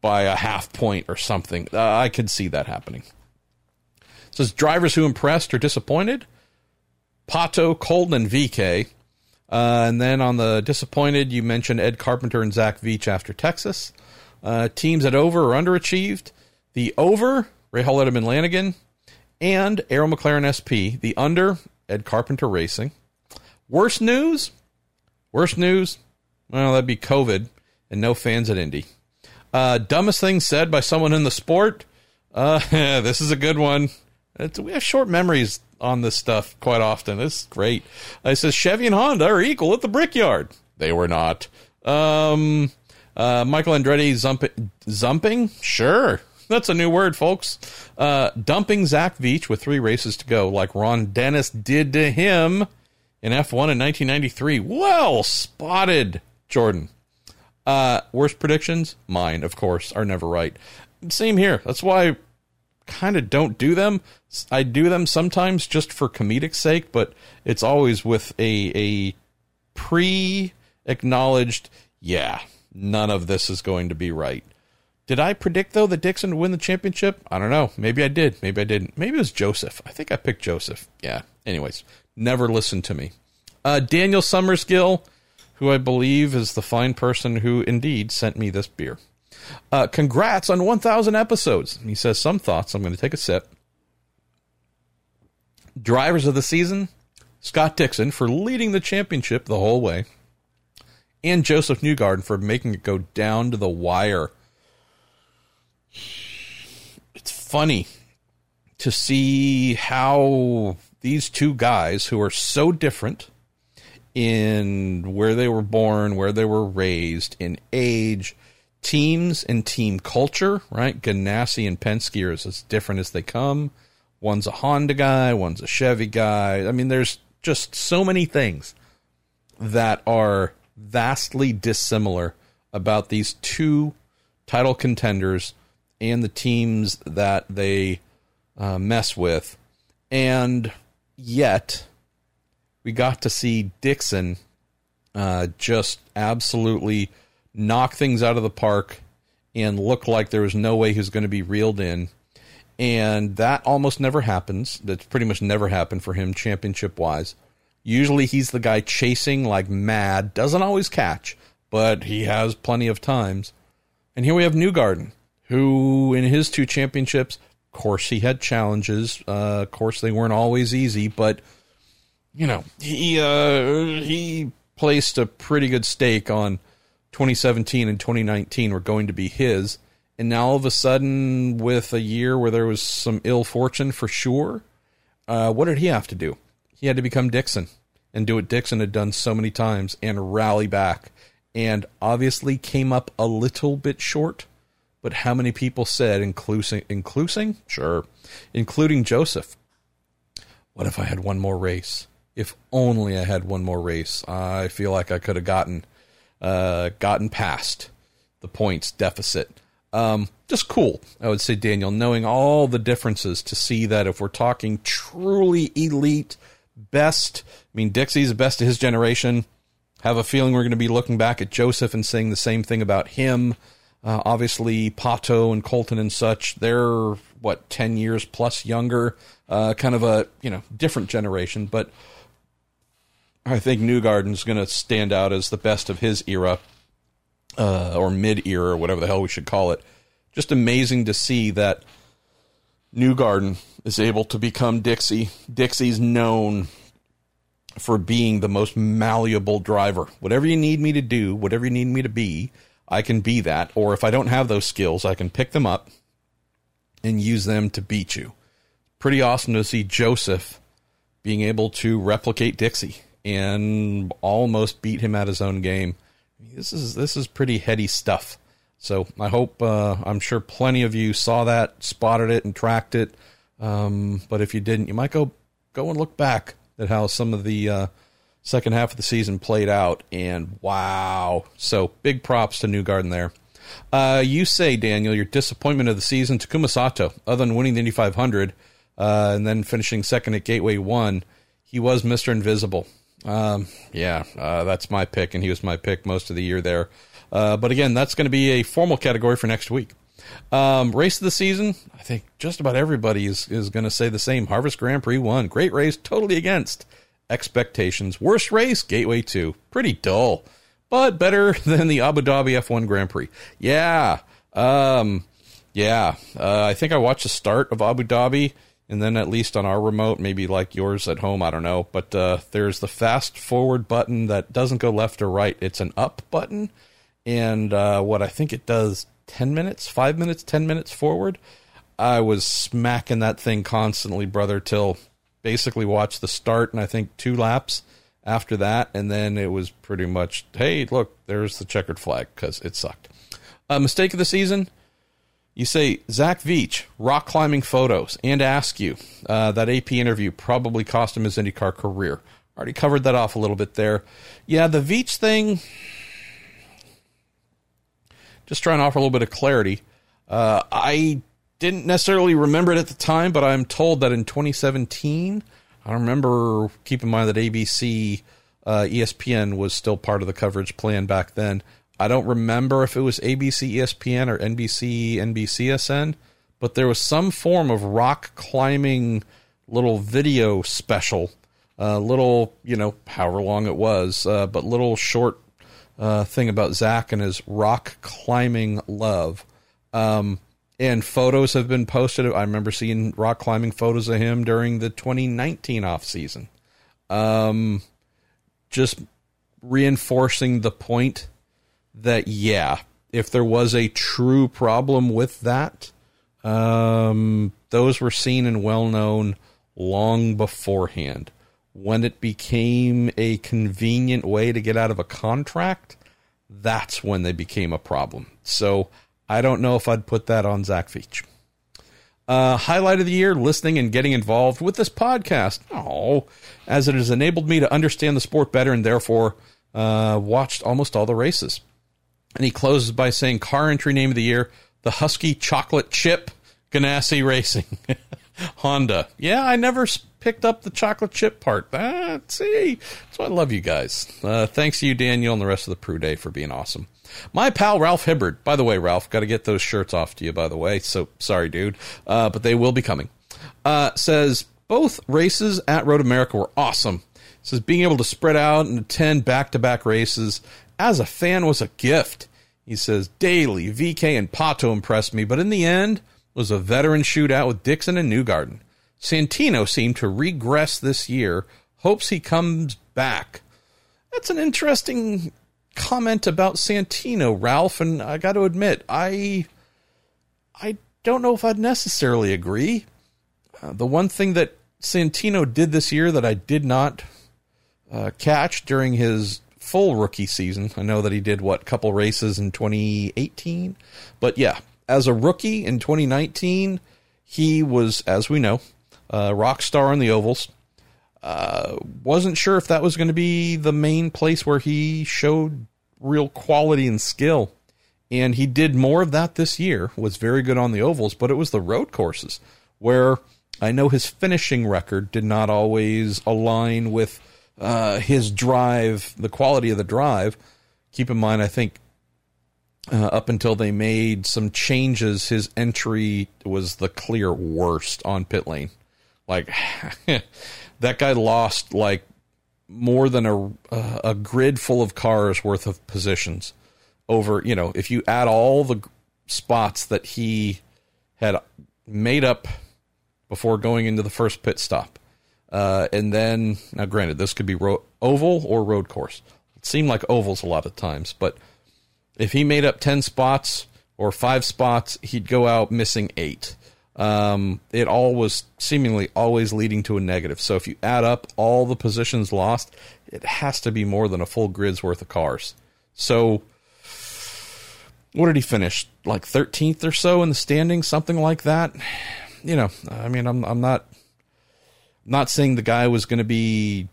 by a half point or something. Uh, I could see that happening. It says drivers who impressed or disappointed. Pato, Colton, and VK. Uh, and then on the disappointed, you mentioned Ed Carpenter and Zach Veach after Texas. Uh, teams that over or underachieved. The over, Rahal Letterman Lanigan, and Arrow McLaren SP. The under, Ed Carpenter Racing. Worst news? Worst news? Well, that'd be COVID and no fans at Indy. Uh, dumbest thing said by someone in the sport. Uh, this is a good one. It's, we have short memories on this stuff quite often. It's great. I says Chevy and Honda are equal at the Brickyard. They were not. Um, uh, Michael Andretti zumping, zumping? Sure. That's a new word, folks. Uh, dumping Zach Veach with three races to go, like Ron Dennis did to him in F1 in 1993. Well spotted, Jordan. Uh, worst predictions? Mine, of course, are never right. Same here. That's why I kind of don't do them. I do them sometimes just for comedic sake, but it's always with a a pre acknowledged, yeah, none of this is going to be right. Did I predict though that Dixon would win the championship? I don't know. Maybe I did. Maybe I didn't. Maybe it was Josef. I think I picked Josef. Yeah. Anyways, never listen to me. Uh, Daniel Summersgill who I believe is the fine person who indeed sent me this beer. Uh, congrats on 1,000 episodes. He says some thoughts. I'm going to take a sip. Drivers of the season Scott Dixon for leading the championship the whole way, and Josef Newgarden for making it go down to the wire. It's funny to see how these two guys who are so different in where they were born, where they were raised, in age, teams and team culture, right? Ganassi and Penske are as different as they come. One's a Honda guy, one's a Chevy guy. I mean, there's just so many things that are vastly dissimilar about these two title contenders and the teams that they uh, mess with. And yet, we got to see Dixon uh, just absolutely knock things out of the park and look like there was no way he was going to be reeled in. And that almost never happens. That's pretty much never happened for him, championship wise. Usually he's the guy chasing like mad, doesn't always catch, but he has plenty of times. And here we have Newgarden, who in his two championships, of course, he had challenges. Uh, of course, they weren't always easy, but you know, he uh, he placed a pretty good stake on 2017 and 2019 were going to be his. And now all of a sudden, with a year where there was some ill fortune for sure, uh, what did he have to do? He had to become Dixon and do what Dixon had done so many times and rally back. And obviously came up a little bit short. But how many people said, including, including, sure, including Josef, what if I had one more race? If only I had one more race. I feel like I could have gotten uh, gotten past the points deficit. Um, just cool, I would say, Daniel, knowing all the differences to see that if we're talking truly elite, best, I mean, Dixie's the best of his generation. Have a feeling we're going to be looking back at Josef and saying the same thing about him. Uh, obviously, Pato and Colton and such, they're what ten years plus younger, uh, kind of a you know different generation. But I think Newgarden's going to stand out as the best of his era, uh, or mid era, or whatever the hell we should call it. Just amazing to see that Newgarden is able to become Dixie. Dixie's known for being the most malleable driver. Whatever you need me to do, whatever you need me to be, I can be that. Or if I don't have those skills, I can pick them up and use them to beat you. Pretty awesome to see Josef being able to replicate Dixie and almost beat him at his own game. This is this is pretty heady stuff. So I hope uh, I'm sure plenty of you saw that, spotted it, and tracked it. Um, but if you didn't, you might go go and look back at how some of the uh, second half of the season played out. And wow, so big props to Newgarden there. Uh, you say, Daniel, your disappointment of the season, Takuma Sato, other than winning the Indy 500 uh, and then finishing second at Gateway 1, he was Mr. Invisible. Um, yeah, uh, that's my pick, and he was my pick most of the year there. Uh, but again, that's going to be a formal category for next week. Um, race of the season, I think just about everybody is, is going to say the same. Harvest Grand Prix one, great race, totally against expectations. Worst race, Gateway 2, pretty dull, but better than the Abu Dhabi F1 Grand Prix. Yeah, um, yeah, uh, I think I watched the start of Abu Dhabi and then at least on our remote, maybe like yours at home, I don't know. But uh, there's the fast forward button that doesn't go left or right; it's an up button, and uh, what I think it does ten minutes, five minutes, ten minutes forward. I was smacking that thing constantly, brother, till basically watched the start, and I think two laps after that, and then it was pretty much, hey, look, there's the checkered flag because it sucked. A mistake of the season you say Zach Veach, rock climbing photos, and ask you. Uh, that AP interview probably cost him his IndyCar career. Already covered that off a little bit there. Yeah, the Veach thing, just trying to offer a little bit of clarity. Uh, I didn't necessarily remember it at the time, but I'm told that in 2017, I remember, keep in mind that ABC, uh, ESPN was still part of the coverage plan back then. I don't remember if it was ABC ESPN or NBC NBCSN, but there was some form of rock climbing little video special, a uh, little, you know, however long it was, uh, but little short uh, thing about Zach and his rock climbing love. Um, and photos have been posted. I remember seeing rock climbing photos of him during the 2019 off season. Um, just reinforcing the point that yeah, if there was a true problem with that, um, those were seen and well known long beforehand. When it became a convenient way to get out of a contract, that's when they became a problem. So I don't know if I'd put that on Zach Veach. Uh, highlight of the year listening and getting involved with this podcast. Oh, as it has enabled me to understand the sport better and therefore uh, watched almost all the races. And he closes by saying, car entry name of the year, the Huski Chocolate Chip Ganassi Racing. Honda. Yeah, I never picked up the chocolate chip part. Ah, see, so I love you guys. Uh, thanks to you, Daniel, and the rest of the Prue Day for being awesome. My pal Ralph Hibbard. By the way, Ralph, got to get those shirts off to you. By the way, so sorry, dude, uh, but they will be coming. Uh, says both races at Road America were awesome. Says being able to spread out and attend back-to-back races as a fan was a gift. He says Daly, VK, and Pato impressed me, but in the end was a veteran shootout with Dixon and Newgarden. Santino seemed to regress this year. Hopes he comes back. That's an interesting comment about Santino, Ralph, and I got to admit, I I don't know if I'd necessarily agree. Uh, the one thing that Santino did this year that I did not uh, catch during his full rookie season. I know that he did what couple races in 2018, but yeah, as a rookie in 2019, he was, as we know, a rock star on the ovals. Uh, wasn't sure if that was going to be the main place where he showed real quality and skill. And he did more of that this year, was very good on the ovals, but it was the road courses where I know his finishing record did not always align with uh, his drive, the quality of the drive. Keep in mind, I think uh, up until they made some changes, his entry was the clear worst on pit lane. Like that guy lost like more than a a grid full of cars worth of positions over. You know, if you add all the spots that he had made up before going into the first pit stop, uh, and then now, granted, this could be ro- oval or road course. It seemed like ovals a lot of times, but if he made up 10 spots or five spots, he'd go out missing eight. Um, it all was seemingly always leading to a negative. So if you add up all the positions lost, it has to be more than a full grid's worth of cars. So what did he finish? Like 13th or so in the standings, something like that. You know, I mean, I'm I'm not not saying the guy was going to be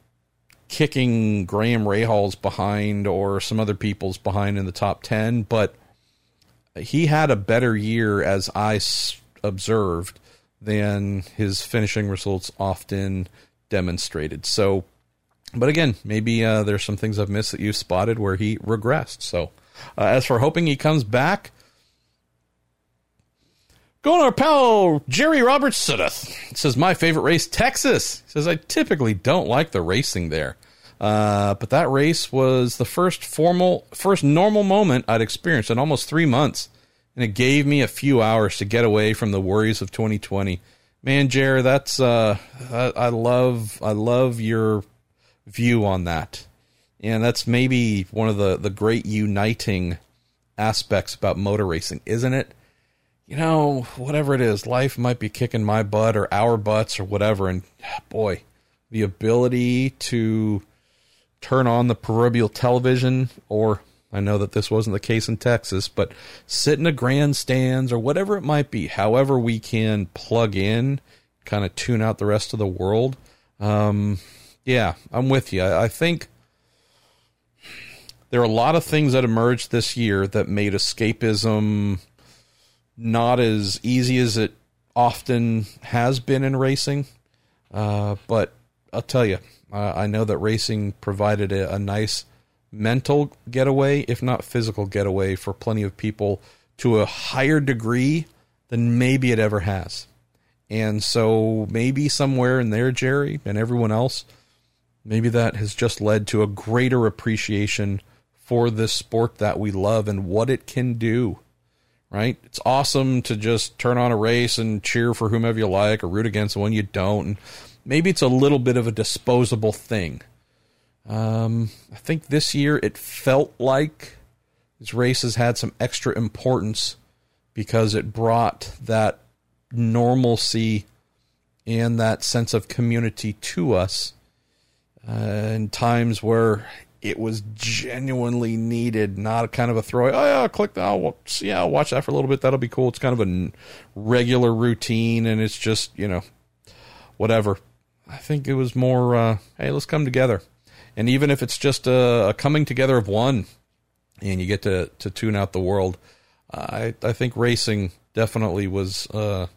kicking Graham Rahals behind or some other people's behind in the top 10, but he had a better year as I observed than his finishing results often demonstrated. So, but again, maybe uh, there's some things I've missed that you've spotted where he regressed. So, uh, as for hoping he comes back, Going our pal Jerry Roberts says my favorite race Texas. Says I typically don't like the racing there, uh, but that race was the first formal, first normal moment I'd experienced in almost three months, and it gave me a few hours to get away from the worries of 2020. Man, Jerry, that's uh, I, I love I love your view on that, and that's maybe one of the the great uniting aspects about motor racing, isn't it? You know, whatever it is, life might be kicking my butt or our butts or whatever. And boy, the ability to turn on the proverbial television, or I know that this wasn't the case in Texas, but sit in the grandstands or whatever it might be, however we can plug in, kind of tune out the rest of the world. Um, yeah, I'm with you. I, I think there are a lot of things that emerged this year that made escapism not as easy as it often has been in racing. Uh, but I'll tell you, uh, I know that racing provided a, a, nice mental getaway, if not physical getaway, for plenty of people to a higher degree than maybe it ever has. And so maybe somewhere in there, Jerry and everyone else, maybe that has just led to a greater appreciation for this sport that we love and what it can do right? It's awesome to just turn on a race and cheer for whomever you like or root against the one you don't. And maybe it's a little bit of a disposable thing. Um, I think this year it felt like these races had some extra importance because it brought that normalcy and that sense of community to us uh, in times where it was genuinely needed, not kind of a throw. Oh yeah, I'll click that. I'll, yeah, I'll watch that for a little bit. That'll be cool. It's kind of a regular routine, and it's just you know, whatever. I think it was more, uh, hey, let's come together, and even if it's just a, a coming together of one, and you get to to tune out the world. I I think racing definitely was uh,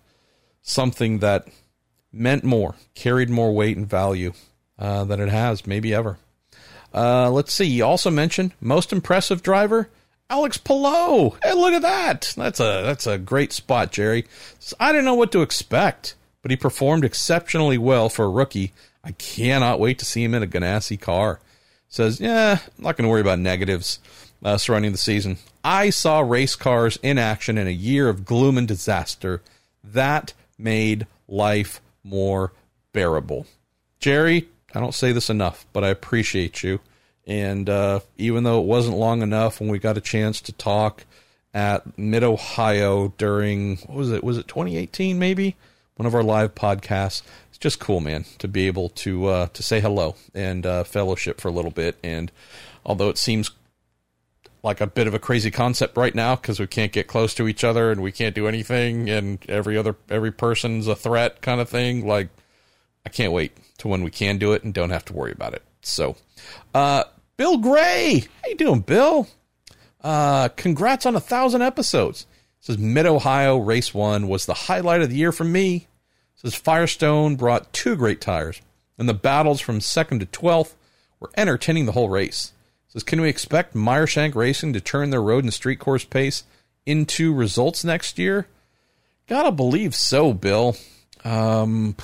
something that meant more, carried more weight and value uh, than it has maybe ever. Uh, let's see. You also mentioned most impressive driver, Alex Palou. Hey, look at that. That's a that's a great spot, Jerry. I didn't know what to expect, but he performed exceptionally well for a rookie. I cannot wait to see him in a Ganassi car. Says, yeah, I'm not going to worry about negatives uh, surrounding the season. I saw race cars in action in a year of gloom and disaster. That made life more bearable. Jerry, I don't say this enough, but I appreciate you. And uh, even though it wasn't long enough when we got a chance to talk at Mid Ohio during what was it? Was it 2018? Maybe one of our live podcasts. It's just cool, man, to be able to uh, to say hello and uh, fellowship for a little bit. And although it seems like a bit of a crazy concept right now because we can't get close to each other and we can't do anything, and every other every person's a threat kind of thing. Like, I can't wait to when we can do it and don't have to worry about it. So, uh, Bill Gray, how you doing, Bill? Uh, congrats on a thousand episodes. says Mid Ohio Race One was the highlight of the year for me. says Firestone brought two great tires, and the battles from second to twelfth were entertaining the whole race. Says, can we expect Meyer Shank Racing to turn their road and street course pace into results next year? Gotta believe so, Bill. Um,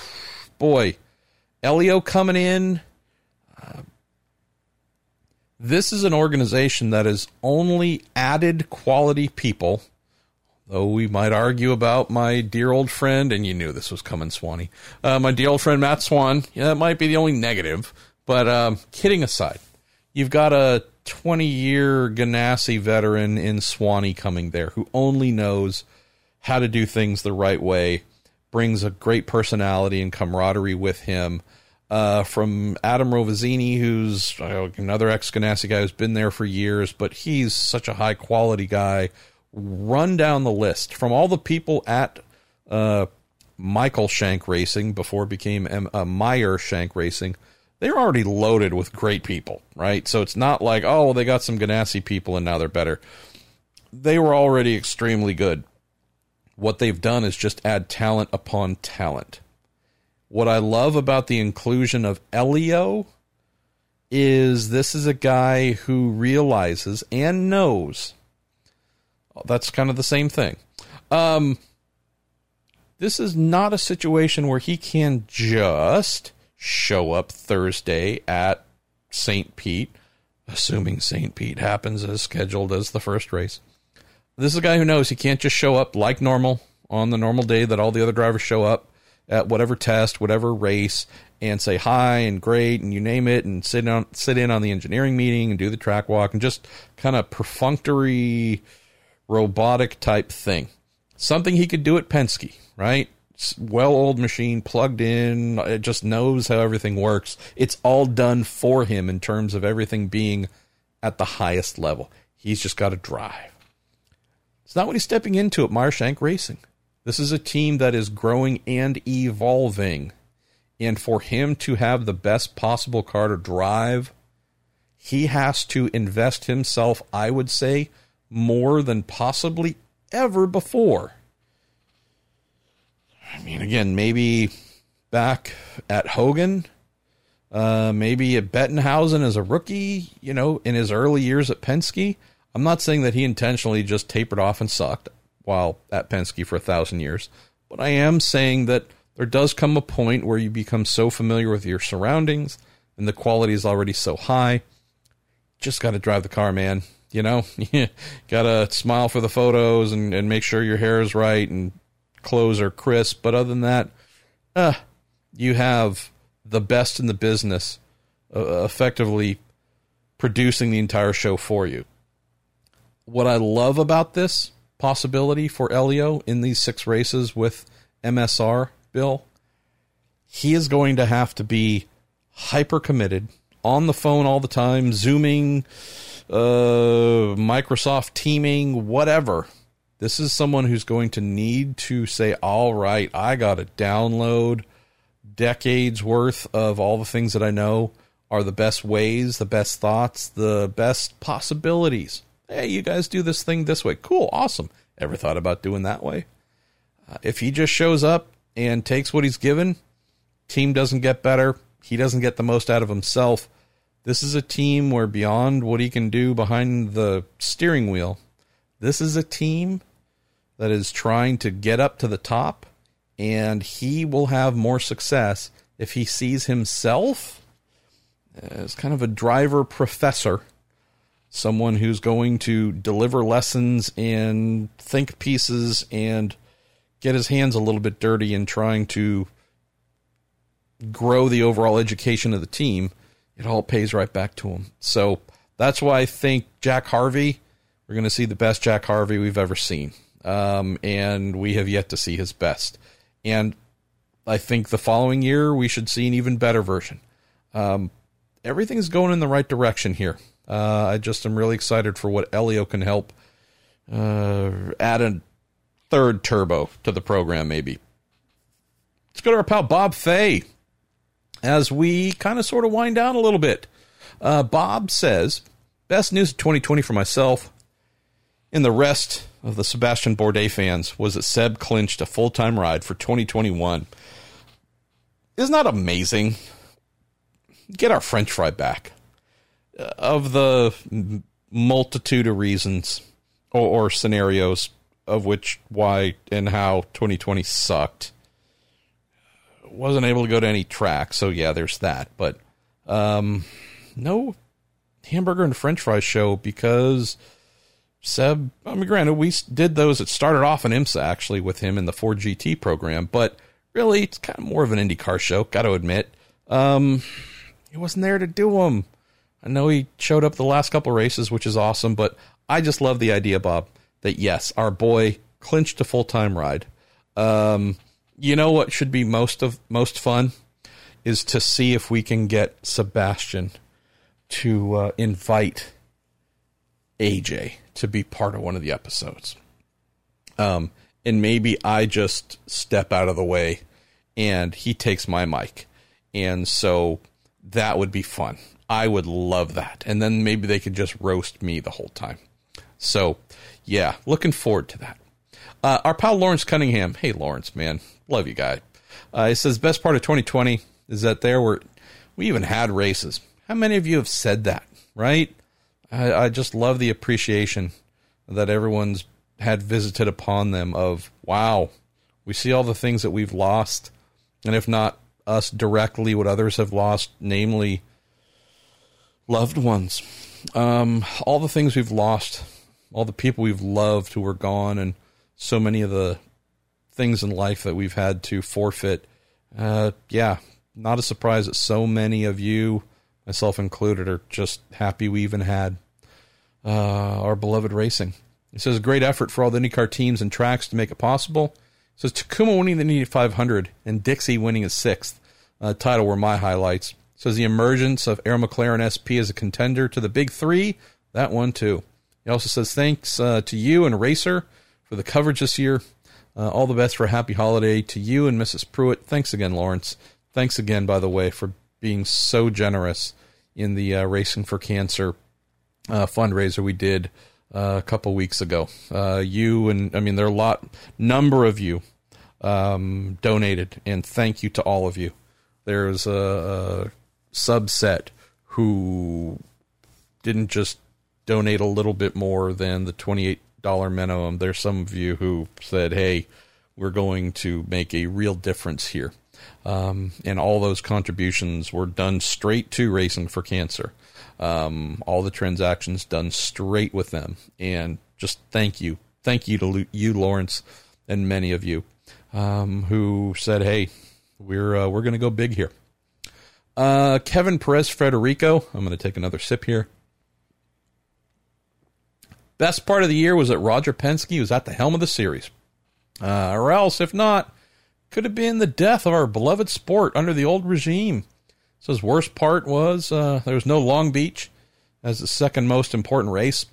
boy, Elio coming in. Uh, this is an organization that has only added quality people. Though we might argue about my dear old friend, and you knew this was coming, Swanee. Uh, my dear old friend Matt Swan. Yeah, that might be the only negative. But um, kidding aside, you've got a 20 year Ganassi veteran in Swanee coming there who only knows how to do things the right way, brings a great personality and camaraderie with him. Uh, from Adam Rovazzini, who's uh, another ex Ganassi guy who's been there for years, but he's such a high quality guy. Run down the list from all the people at uh, Michael Shank Racing before it became M- uh, Meyer Shank Racing they're already loaded with great people, right? So it's not like, oh, well, they got some Ganassi people and now they're better. They were already extremely good. What they've done is just add talent upon talent. What I love about the inclusion of Elio is this is a guy who realizes and knows that's kind of the same thing. Um, this is not a situation where he can just show up Thursday at St. Pete, assuming St. Pete happens as scheduled as the first race. This is a guy who knows he can't just show up like normal on the normal day that all the other drivers show up at whatever test, whatever race, and say hi and great and you name it and sit on sit in on the engineering meeting and do the track walk and just kind of perfunctory robotic type thing. Something he could do at Penske, right? well old machine plugged in. It just knows how everything works. It's all done for him in terms of everything being at the highest level. He's just got to drive. It's not what he's stepping into at Meyer Shank Racing. This is a team that is growing and evolving. And for him to have the best possible car to drive, he has to invest himself, I would say, more than possibly ever before. I mean, again, maybe back at Hogan, uh, maybe at Bettenhausen as a rookie, you know, in his early years at Penske. I'm not saying that he intentionally just tapered off and sucked while at Penske for a thousand years, but I am saying that there does come a point where you become so familiar with your surroundings and the quality is already so high. Just got to drive the car, man. You know, got to smile for the photos and, and make sure your hair is right and clothes are crisp, but other than that, uh, you have the best in the business uh, effectively producing the entire show for you. What I love about this possibility for Elio in these six races with MSR, Bill, he is going to have to be hyper committed, on the phone all the time, zooming, uh, Microsoft teaming, whatever. This is someone who's going to need to say, all right, I got to download decades worth of all the things that I know are the best ways, the best thoughts, the best possibilities. Hey, you guys do this thing this way. Cool, awesome. Ever thought about doing that way? Uh, if he just shows up and takes what he's given, team doesn't get better. He doesn't get the most out of himself. This is a team where beyond what he can do behind the steering wheel, this is a team that is trying to get up to the top, and he will have more success if he sees himself as kind of a driver professor, someone who's going to deliver lessons and think pieces and get his hands a little bit dirty in trying to grow the overall education of the team, it all pays right back to him. So that's why I think Jack Harvey, we're going to see the best Jack Harvey we've ever seen. Um, and we have yet to see his best. And I think the following year we should see an even better version. Um, everything's going in the right direction here. Uh, I just am really excited for what Helio can help uh, add a third turbo to the program, maybe. Let's go to our pal Bob Fay as we kind of sort of wind down a little bit. Uh, Bob says, Best news of 2020 for myself and the rest of the Sebastian Bourdais fans was that Seb clinched a full time ride for 2021. Isn't that amazing? Get our French fry back. Of the multitude of reasons or, or scenarios of which, why, and how 2020 sucked wasn't able to go to any track, so yeah, there's that. But um, no hamburger and French fry show because Seb. I mean, granted, we did those. It started off in IMSA actually with him in the Ford GT program, but really, it's kind of more of an IndyCar show. Got to admit, um, he wasn't there to do them. I know he showed up the last couple races, which is awesome, but I just love the idea, Bob, that yes, our boy clinched a full time ride. Um, you know what should be most of most fun is to see if we can get Sebastian to uh, invite AJ to be part of one of the episodes. Um, and maybe I just step out of the way and he takes my mic. And so that would be fun. I would love that. And then maybe they could just roast me the whole time. So, yeah, looking forward to that. Uh, our pal Lawrence Cunningham. Hey, Lawrence, man. Love you, guy. Uh, he says, best part of 2020 is that there were, we even had races. How many of you have said that, right? I, I just love the appreciation that everyone's had visited upon them of, wow, we see all the things that we've lost. And if not us directly, what others have lost, namely loved ones. Um, all the things we've lost, all the people we've loved who were gone, and so many of the things in life that we've had to forfeit. Uh, yeah, not a surprise that so many of you, myself included, are just happy we even had uh, our beloved racing. It says, a great effort for all the IndyCar teams and tracks to make it possible. It says, Takuma winning the Indy 500 and Dixie winning his sixth uh, title were my highlights. Says, the emergence of Arrow McLaren SP as a contender to the big three, that one too. He also says, thanks uh, to you and Racer for the coverage this year. Uh, all the best for a happy holiday to you and Mrs. Pruett. Thanks again, Lawrence. Thanks again, by the way, for being so generous in the uh, Racing for Cancer uh, fundraiser we did uh, a couple weeks ago. Uh, you and I mean, there are a lot, number of you um, donated, and thank you to all of you. There's a, a subset who didn't just donate a little bit more than the 28 dollar minimum, there's some of you who said, "Hey, we're going to make a real difference here," um, and all those contributions were done straight to Racing for Cancer. Um, all the transactions done straight with them, and just thank you, thank you to you, Lawrence, and many of you um, who said, "Hey, we're uh, we're going to go big here." Uh, Kevin Perez Frederico, I'm going to take another sip here. Best part of the year was that Roger Penske was at the helm of the series. Uh, or else, if not, could have been the death of our beloved sport under the old regime. Says worst part was uh, there was no Long Beach as the second most important race,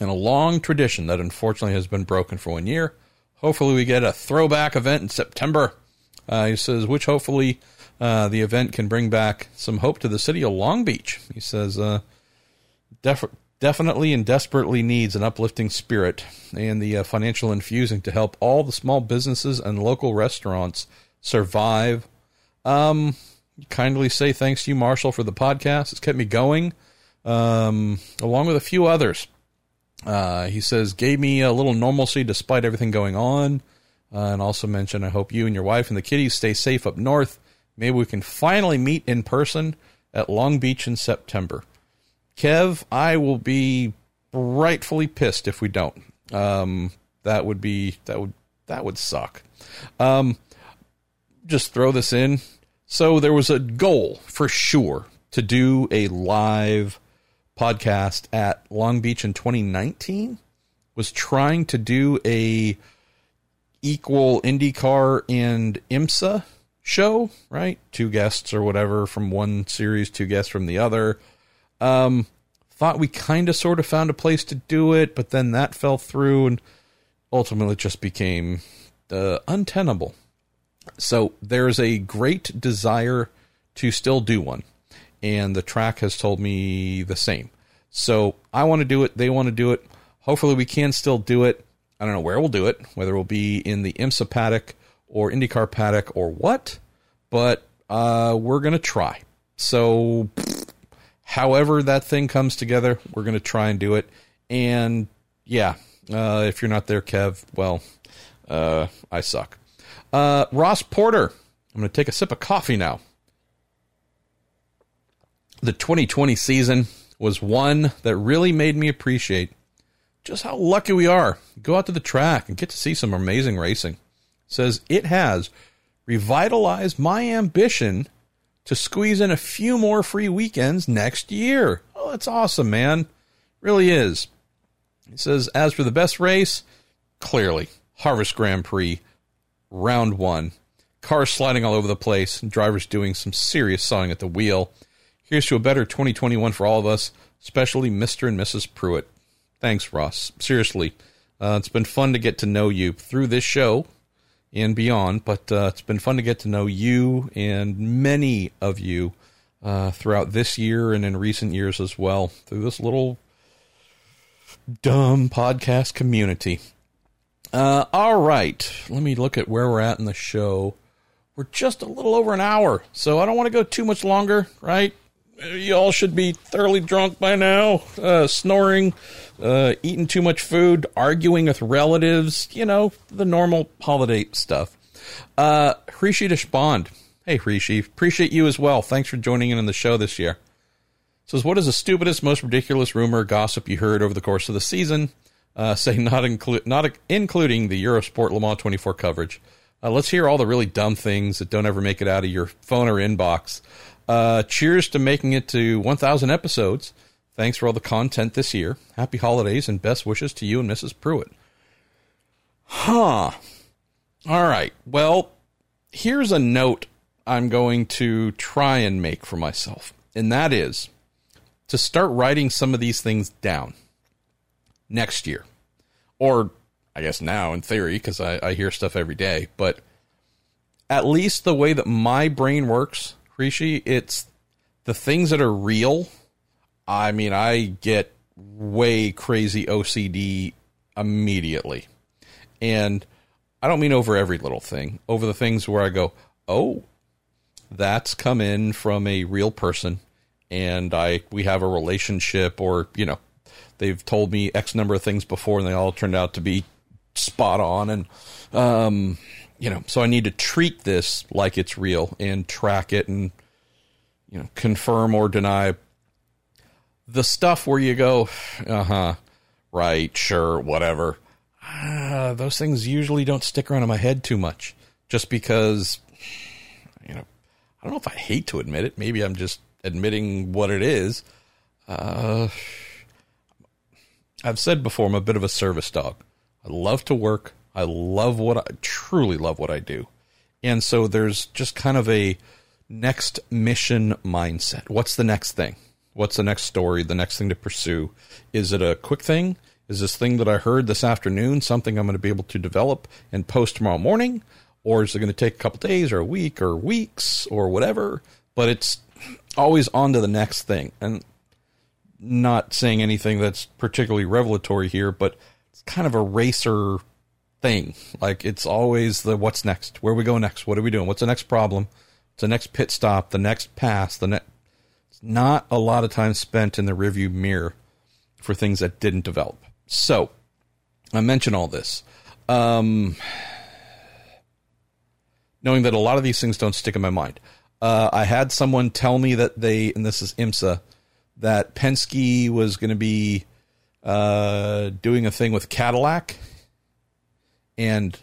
and a long tradition that unfortunately has been broken for one year. Hopefully, we get a throwback event in September. Uh, he says, which hopefully uh, the event can bring back some hope to the city of Long Beach. He says, uh, def- definitely and desperately needs an uplifting spirit and the uh, financial infusing to help all the small businesses and local restaurants survive. Um, kindly say thanks to you, Marshall, for the podcast. It's kept me going, um, along with a few others. Uh, he says, gave me a little normalcy despite everything going on. Uh, and also mentioned, I hope you and your wife and the kiddies stay safe up north. Maybe we can finally meet in person at Long Beach in September. Kev, I will be rightfully pissed if we don't. Um, that would be that would that would suck. Um, just throw this in. So there was a goal for sure to do a live podcast at Long Beach in 2019. Was trying to do a equal IndyCar and IMSA show, right? Two guests or whatever from one series, two guests from the other. Um, thought we kind of sort of found a place to do it, but then that fell through and ultimately just became uh, untenable. So there's a great desire to still do one, and the track has told me the same. So I want to do it. They want to do it. Hopefully, we can still do it. I don't know where we'll do it, whether it will be in the IMSA paddock or IndyCar paddock or what, but uh, we're going to try. So, however that thing comes together, we're going to try and do it. And yeah, uh, if you're not there, Kev, well, uh, I suck. Uh, Ross Porter, I'm going to take a sip of coffee now. The 2020 season was one that really made me appreciate just how lucky we are. Go out to the track and get to see some amazing racing. Says it has revitalized my ambition to squeeze in a few more free weekends next year. Oh, that's awesome, man. Really is. He says, as for the best race, clearly, Harvest Grand Prix, round one. Cars sliding all over the place, and drivers doing some serious sawing at the wheel. Here's to a better 2021 for all of us, especially Mr. and Mrs. Pruett. Thanks, Ross. Seriously, uh, it's been fun to get to know you through this show and beyond, but uh, it's been fun to get to know you and many of you uh, throughout this year and in recent years as well through this little dumb podcast community. Uh, all right, let me look at where we're at in the show. We're just a little over an hour, so I don't want to go too much longer, right? You all should be thoroughly drunk by now, uh, snoring, uh, eating too much food, arguing with relatives, you know, the normal holiday stuff. Uh, Hrishi Deshpande. Hey, Hrishi. Appreciate you as well. Thanks for joining in on the show this year. Says, what is the stupidest, most ridiculous rumor gossip you heard over the course of the season? Uh, say not, inclu- not including the Eurosport Le Mans 24 coverage. Uh, let's hear all the really dumb things that don't ever make it out of your phone or inbox. Uh, cheers to making it to 1,000 episodes. Thanks for all the content this year. Happy holidays and best wishes to you and Mrs. Pruett. Huh. All right. Well, here's a note I'm going to try and make for myself, and that is to start writing some of these things down next year. Or I guess now in theory, because I, I hear stuff every day, but at least the way that my brain works, Hrishi, it's the things that are real. I mean, I get way crazy OCD immediately. And I don't mean over every little thing, over the things where I go, oh, that's come in from a real person and I we have a relationship or, you know, they've told me X number of things before and they all turned out to be spot on and um you know so i need to treat this like it's real and track it and you know confirm or deny the stuff where you go uh-huh right sure whatever uh, those things usually don't stick around in my head too much just because you know i don't know if i hate to admit it maybe i'm just admitting what it is uh I've said before, I'm a bit of a service dog. I love to work. I love what I truly love what I do. And so there's just kind of a next mission mindset. What's the next thing? What's the next story? The next thing to pursue? Is it a quick thing? Is this thing that I heard this afternoon something I'm going to be able to develop and post tomorrow morning? Or is it going to take a couple days or a week or weeks or whatever? But it's always on to the next thing. And not saying anything that's particularly revelatory here, but it's kind of a racer thing. Like it's always the what's next? Where we go next? What are we doing? What's the next problem? It's the next pit stop? The next pass? The next. It's not a lot of time spent in the rearview mirror for things that didn't develop. So I mention all this, um, knowing that a lot of these things don't stick in my mind. Uh, I had someone tell me that they, and this is IMSA, that Penske was going to be uh, doing a thing with Cadillac, and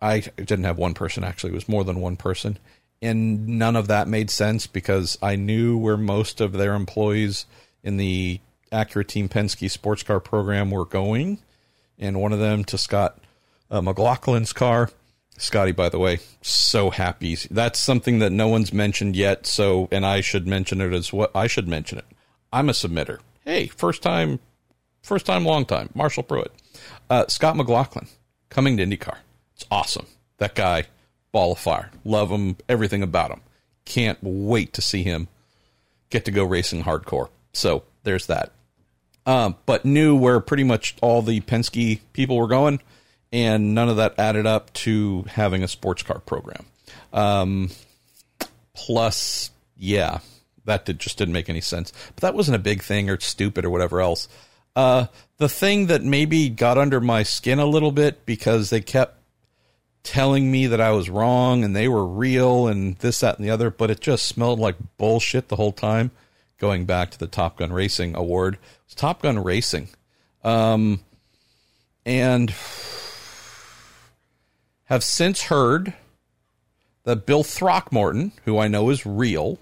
I didn't have one person actually; it was more than one person, and none of that made sense because I knew where most of their employees in the Acura Team Penske sports car program were going, and one of them to Scott uh, McLaughlin's car. Scotty, by the way, so happy. That's something that no one's mentioned yet. So, and I should mention it as what I should mention it. I'm a submitter. Hey, first time, first time, long time. Marshall Pruett, uh, Scott McLaughlin coming to IndyCar. It's awesome. That guy, ball of fire. Love him. Everything about him. Can't wait to see him get to go racing hardcore. So there's that. Um, but knew where pretty much all the Penske people were going and none of that added up to having a sports car program. Um, plus, yeah, that did, just didn't make any sense. But that wasn't a big thing or stupid or whatever else. Uh, the thing that maybe got under my skin a little bit because they kept telling me that I was wrong and they were real and this, that, and the other, but it just smelled like bullshit the whole time. Going back to the Top Gun Racing Award, it was Top Gun Racing. Um, and have since heard that Bill Throckmorton, who I know is real,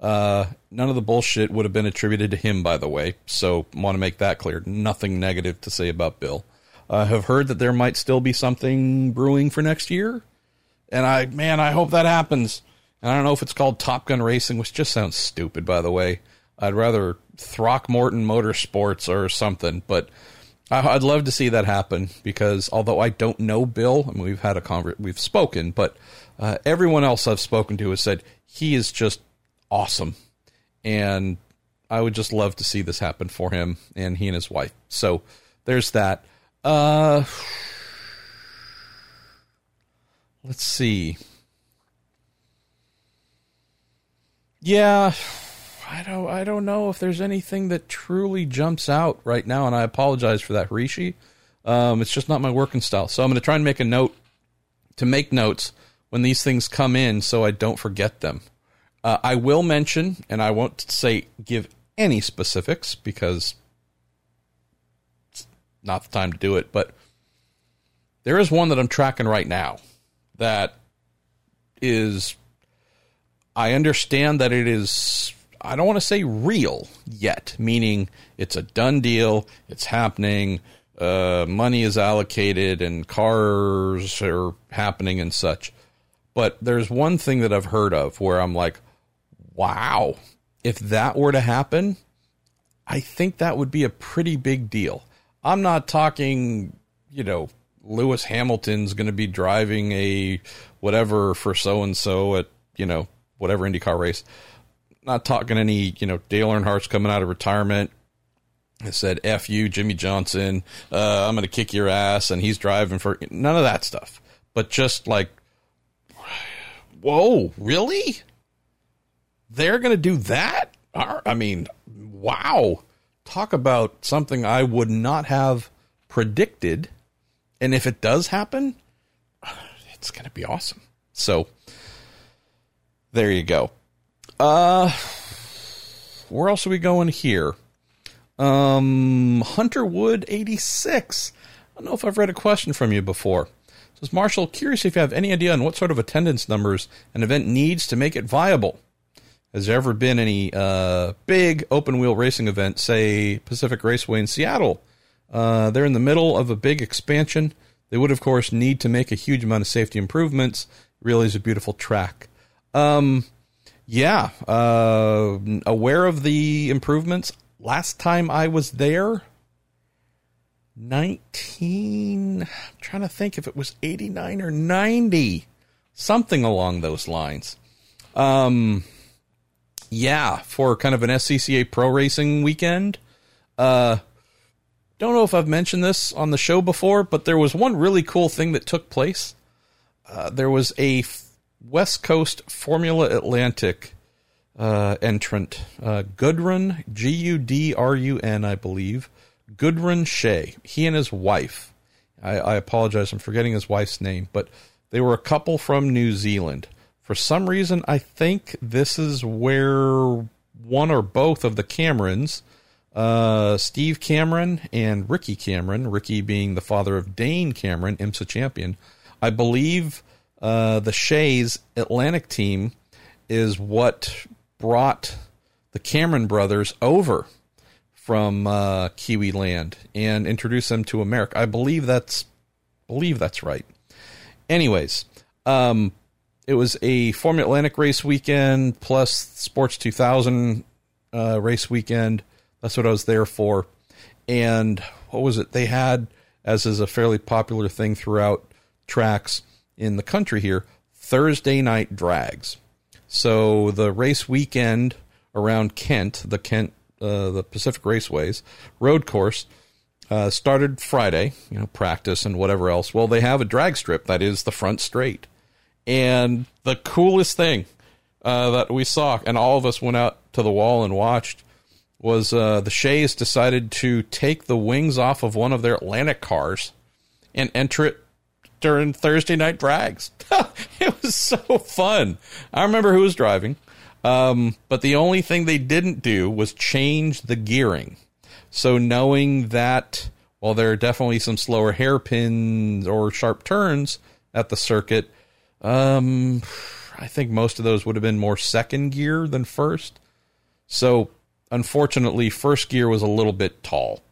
uh, none of the bullshit would have been attributed to him, by the way. So, want to make that clear. Nothing negative to say about Bill. I uh, have heard that there might still be something brewing for next year. And I, man, I hope that happens. And I don't know if it's called Top Gun Racing, which just sounds stupid, by the way. I'd rather Throckmorton Motorsports or something. But I'd love to see that happen because although I don't know Bill, I mean, we've had a conver- we've spoken, but uh, everyone else I've spoken to has said he is just awesome, and I would just love to see this happen for him and he and his wife. So there's that. Uh, let's see. Yeah, I don't I don't know if there's anything that truly jumps out right now, and I apologize for that, Hrishi. Um, it's just not my working style. So I'm going to try and make a note to make notes when these things come in, so I don't forget them. Uh, I will mention, and I won't say give any specifics because it's not the time to do it. But there is one that I'm tracking right now that is. I understand that it is I don't want to say real yet, meaning it's a done deal, it's happening, uh, money is allocated, and cars are happening and such. But there's one thing that I've heard of where I'm like, wow, if that were to happen, I think that would be a pretty big deal. I'm not talking, you know, Lewis Hamilton's going to be driving a whatever for so and so at, you know, whatever IndyCar race not talking any, you know, Dale Earnhardt's coming out of retirement. I said, F you, Jimmie Johnson. Uh, I'm going to kick your ass. And he's driving for none of that stuff. But just like, whoa, really? They're going to do that? I mean, wow. Talk about something I would not have predicted. And if it does happen, it's going to be awesome. So there you go. Uh, where else are we going here? Um, Hunter Wood 86. I don't know if I've read a question from you before. It says Marshall, curious if you have any idea on what sort of attendance numbers an event needs to make it viable. Has there ever been any uh, big open wheel racing event, say Pacific Raceway in Seattle? Uh, they're in the middle of a big expansion. They would, of course, need to make a huge amount of safety improvements. It really is a beautiful track. Um, yeah, uh, aware of the improvements. Last time I was there, 19, I'm trying to think if it was 89 or 90, something along those lines. Um, yeah, for kind of an SCCA pro racing weekend. Uh, don't know if I've mentioned this on the show before, but there was one really cool thing that took place. Uh, there was a West Coast Formula Atlantic uh, entrant, uh, Gudrun, G U D R U N, I believe. Gudrun Shea. He and his wife. I, I apologize, I'm forgetting his wife's name, but they were a couple from New Zealand. For some reason, I think this is where one or both of the Camerons, uh, Steve Cameron and Ricky Cameron, Ricky being the father of Dane Cameron, IMSA champion, I believe uh, the Shays Atlantic team is what brought the Cameron brothers over from uh, Kiwi land and introduced them to America. I believe that's believe that's right. Anyways, um, it was a Formula Atlantic race weekend plus Sports 2000 uh, race weekend. That's what I was there for. And what was it? They had, as is a fairly popular thing throughout tracks, in the country here Thursday night drags. So the race weekend around Kent, the Kent, uh, the Pacific Raceways road course, uh, started Friday. You know, practice and whatever else. Well, they have a drag strip that is the front straight, and the coolest thing uh, that we saw, and all of us went out to the wall and watched, was uh, the Sheas decided to take the wings off of one of their Atlantic cars and enter it during Thursday night drags. it was so fun. I remember who was driving. Um, but the only thing they didn't do was change the gearing. So knowing that while there are definitely some slower hairpins or sharp turns at the circuit, um, I think most of those would have been more second gear than first. So unfortunately, first gear was a little bit tall.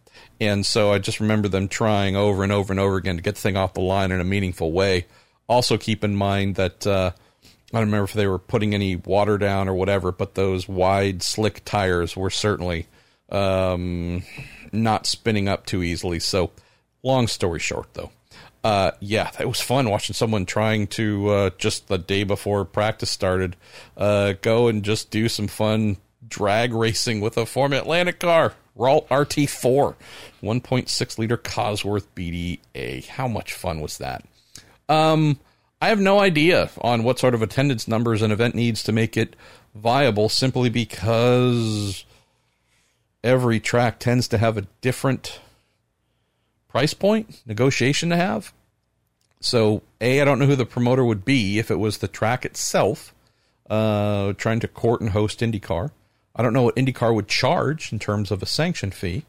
And so I just remember them trying over and over and over again to get the thing off the line in a meaningful way. Also, keep in mind that uh, I don't remember if they were putting any water down or whatever, but those wide, slick tires were certainly um, not spinning up too easily. So, long story short, though, uh, yeah, it was fun watching someone trying to uh, just the day before practice started uh, go and just do some fun drag racing with a Formula Atlantic car. Ralt RT4, 1.6 liter Cosworth BDA. How much fun was that? Um, I have no idea on what sort of attendance numbers an event needs to make it viable simply because every track tends to have a different price point, negotiation to have. So, A, I don't know who the promoter would be if it was the track itself uh, trying to court and host IndyCar. I don't know what IndyCar would charge in terms of a sanction fee,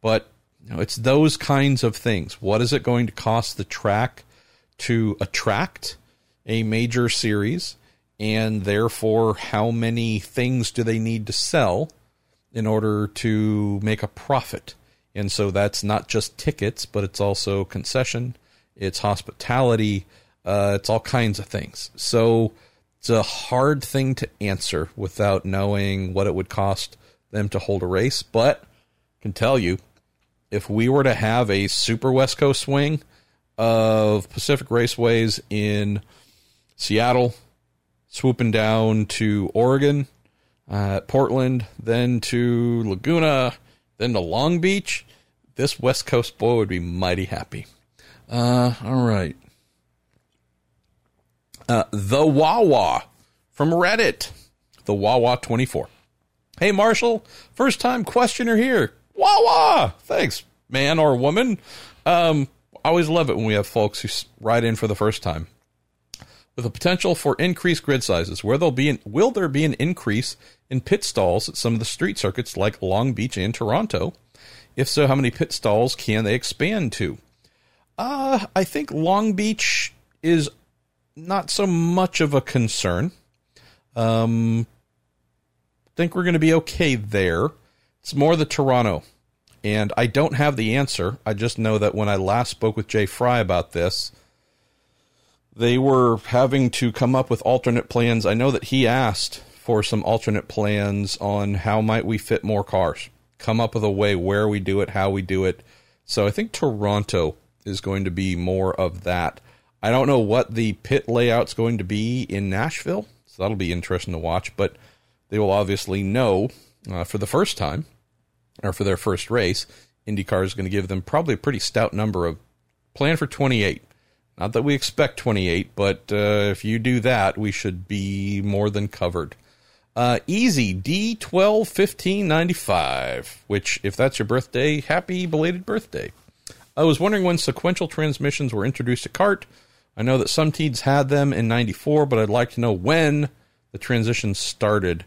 but you know, it's those kinds of things. What is it going to cost the track to attract a major series? And therefore, how many things do they need to sell in order to make a profit? And so that's not just tickets, but it's also concession, it's hospitality, uh, it's all kinds of things. So it's a hard thing to answer without knowing what it would cost them to hold a race, but I can tell you if we were to have a super West Coast swing of Pacific Raceways in Seattle, swooping down to Oregon, uh, Portland, then to Laguna, then to Long Beach, this West Coast boy would be mighty happy. Uh, all right. Uh, the Wawa from Reddit, the Wawa 24. Hey, Marshall, first time questioner here. Wawa! Thanks, man or woman. Um, I always love it when we have folks who write in for the first time. With the potential for increased grid sizes, where there'll be an, will there be an increase in pit stalls at some of the street circuits like Long Beach and Toronto? If so, how many pit stalls can they expand to? Uh, I think Long Beach is not so much of a concern. Um, think we're going to be okay there. It's more the Toronto. And I don't have the answer. I just know that when I last spoke with Jay Frye about this, they were having to come up with alternate plans. I know that he asked for some alternate plans on how might we fit more cars, come up with a way where we do it, how we do it. So I think Toronto is going to be more of that. I don't know what the pit layout's going to be in Nashville, so that'll be interesting to watch. But they will obviously know uh, for the first time, or for their first race, IndyCar is going to give them probably a pretty stout number of plan for 28. Not that we expect 28, but uh, if you do that, we should be more than covered. Uh, easy D121595, which, if that's your birthday, happy belated birthday. I was wondering when sequential transmissions were introduced to CART. I know that some teams had them in 94, but I'd like to know when the transition started.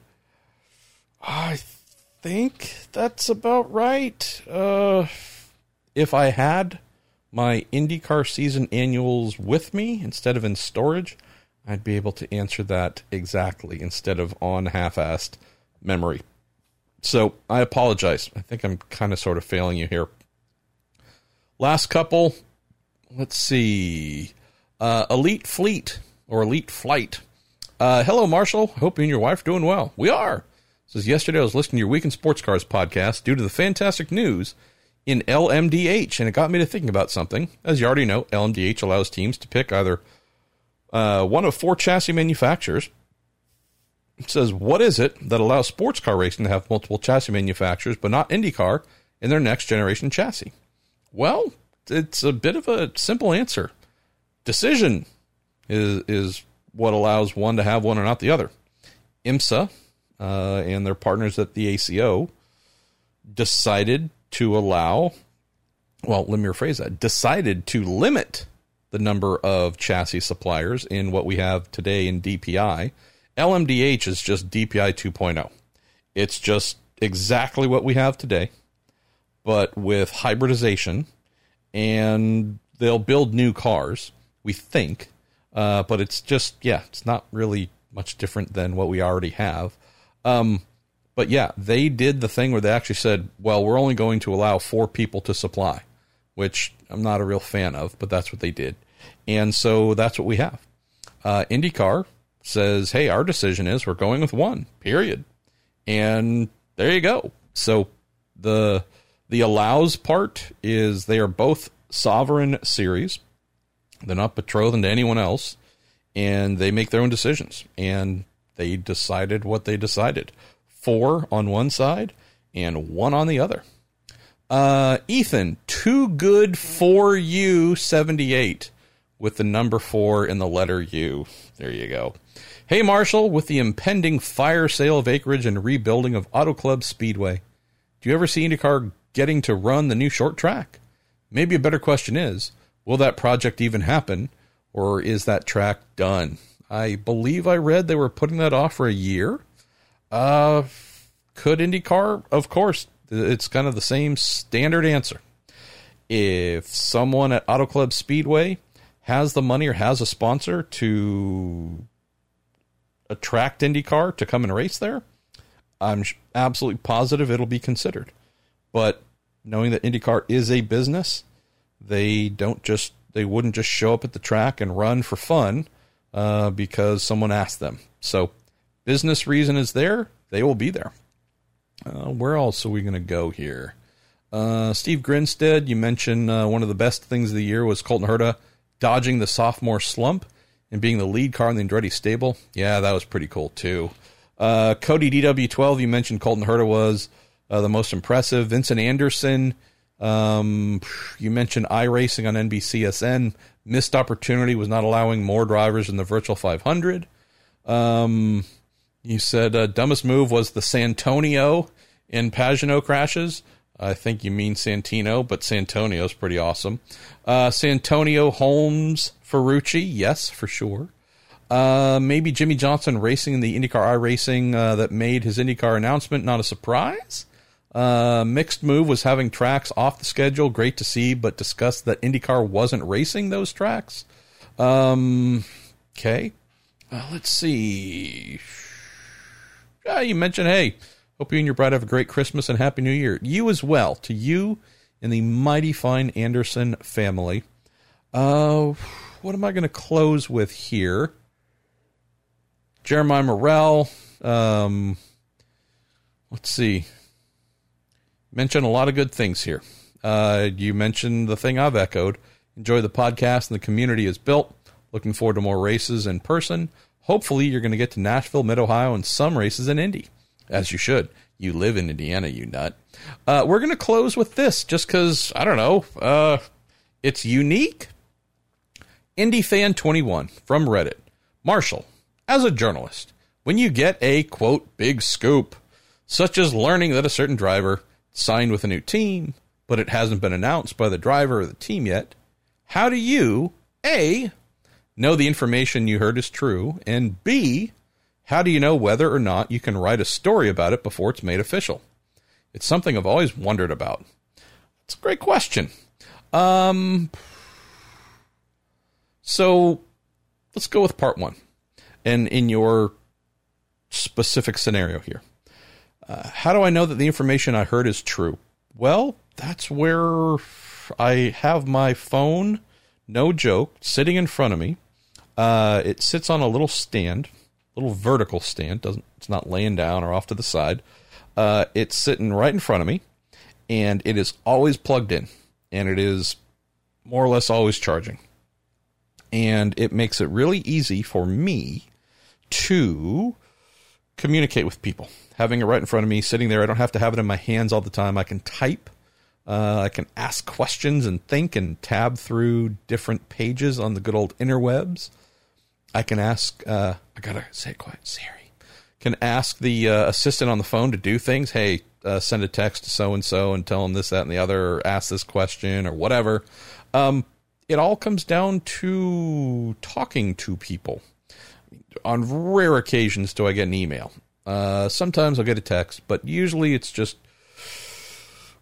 I think that's about right. Uh, if I had my IndyCar season annuals with me instead of in storage, I'd be able to answer that exactly instead of on half assed memory. So I apologize. I think I'm kind of sort of failing you here. Last couple, let's see. Uh, Elite Fleet or Elite Flight. Uh, hello, Marshall. Hope you and your wife are doing well. We are. Says yesterday I was listening to your Week in Sports Cars podcast due to the fantastic news in LMDH, and it got me to thinking about something. As you already know, LMDH allows teams to pick either uh, one of four chassis manufacturers. It says, What is it that allows sports car racing to have multiple chassis manufacturers, but not IndyCar in their next generation chassis? Well, it's a bit of a simple answer. Decision is, is what allows one to have one or not the other. IMSA uh, and their partners at the ACO decided to allow, well, let me rephrase that, decided to limit the number of chassis suppliers in what we have today in DPI. LMDH is just DPI 2.0. It's just exactly what we have today, but with hybridization, and they'll build new cars, we think, uh, but it's just, yeah, it's not really much different than what we already have. Um, but yeah, they did the thing where they actually said, well, we're only going to allow four people to supply, which I'm not a real fan of, but that's what they did. And so that's what we have. Uh, IndyCar says, hey, our decision is we're going with one, period. And there you go. So the the allows part is they are both sovereign series. They're not betrothed to anyone else, and they make their own decisions. And they decided what they decided four on one side and one on the other. Uh, Ethan, too good for you, 78, with the number four in the letter U. There you go. Hey, Marshall, with the impending fire sale of acreage and rebuilding of Auto Club Speedway, do you ever see IndyCar getting to run the new short track? Maybe a better question is will that project even happen, or is that track done? I believe I read they were putting that off for a year. Uh, could IndyCar? Of course. It's kind of the same standard answer. If someone at Auto Club Speedway has the money or has a sponsor to attract IndyCar to come and race there, I'm absolutely positive it'll be considered. But knowing that IndyCar is a business, they don't just they wouldn't just show up at the track and run for fun uh, because someone asked them. So business reason is there, they will be there. Uh, where else are we going to go here? Uh, Steve Grinstead, you mentioned uh, one of the best things of the year was Colton Herta dodging the sophomore slump and being the lead car in the Andretti stable. Yeah, that was pretty cool too. Uh, Cody DW12, you mentioned Colton Herta was uh, the most impressive. Vincent Anderson, um, you mentioned iRacing on NBCSN. Missed opportunity was not allowing more drivers in the virtual 500. Um, you said uh, dumbest move was the Santonio in Pagano crashes. I think you mean Santino, but Santonio's pretty awesome. Uh, Santonio Holmes Ferrucci, yes, for sure. Uh, maybe Jimmie Johnson racing in the IndyCar iRacing uh, that made his IndyCar announcement not a surprise. Uh, mixed move was having tracks off the schedule. Great to see, but discussed that IndyCar wasn't racing those tracks. Um, okay. Uh, let's see. Uh, you mentioned, hey, hope you and your bride have a great Christmas and Happy New Year. You as well. To you and the mighty fine Anderson family. Uh, what am I going to close with here? Jeremiah Morrell. Um, let's see. Mentioned a lot of good things here. Uh, you mentioned the thing I've echoed. Enjoy the podcast and the community is built. Looking forward to more races in person. Hopefully, you're going to get to Nashville, Mid Ohio, and some races in Indy, as you should. You live in Indiana, you nut. Uh, we're going to close with this just because, I don't know, uh, it's unique. Indy Fan 21 from Reddit. Marshall, as a journalist, when you get a quote big scoop, such as learning that a certain driver signed with a new team, but it hasn't been announced by the driver or the team yet, how do you, A, know the information you heard is true, and B, how do you know whether or not you can write a story about it before it's made official? It's something I've always wondered about. It's a great question. Um, so let's go with part one. And in your specific scenario here, uh, how do I know that the information I heard is true? Well, that's where I have my phone, no joke, sitting in front of me. Uh, it sits on a little stand, little vertical stand. Doesn't it's not laying down or off to the side. Uh, it's sitting right in front of me, and it is always plugged in, and it is more or less always charging. And it makes it really easy for me to communicate with people. Having it right in front of me, sitting there, I don't have to have it in my hands all the time. I can type uh, I can ask questions and think and tab through different pages on the good old interwebs. I can ask, uh, I gotta say it quiet, Siri. Can ask the uh, assistant on the phone to do things. Hey, uh, send a text to so and so and tell them this, that, and the other, or ask this question or whatever. Um, it all comes down to talking to people. On rare occasions, do I get an email. Uh, sometimes I'll get a text, but usually it's just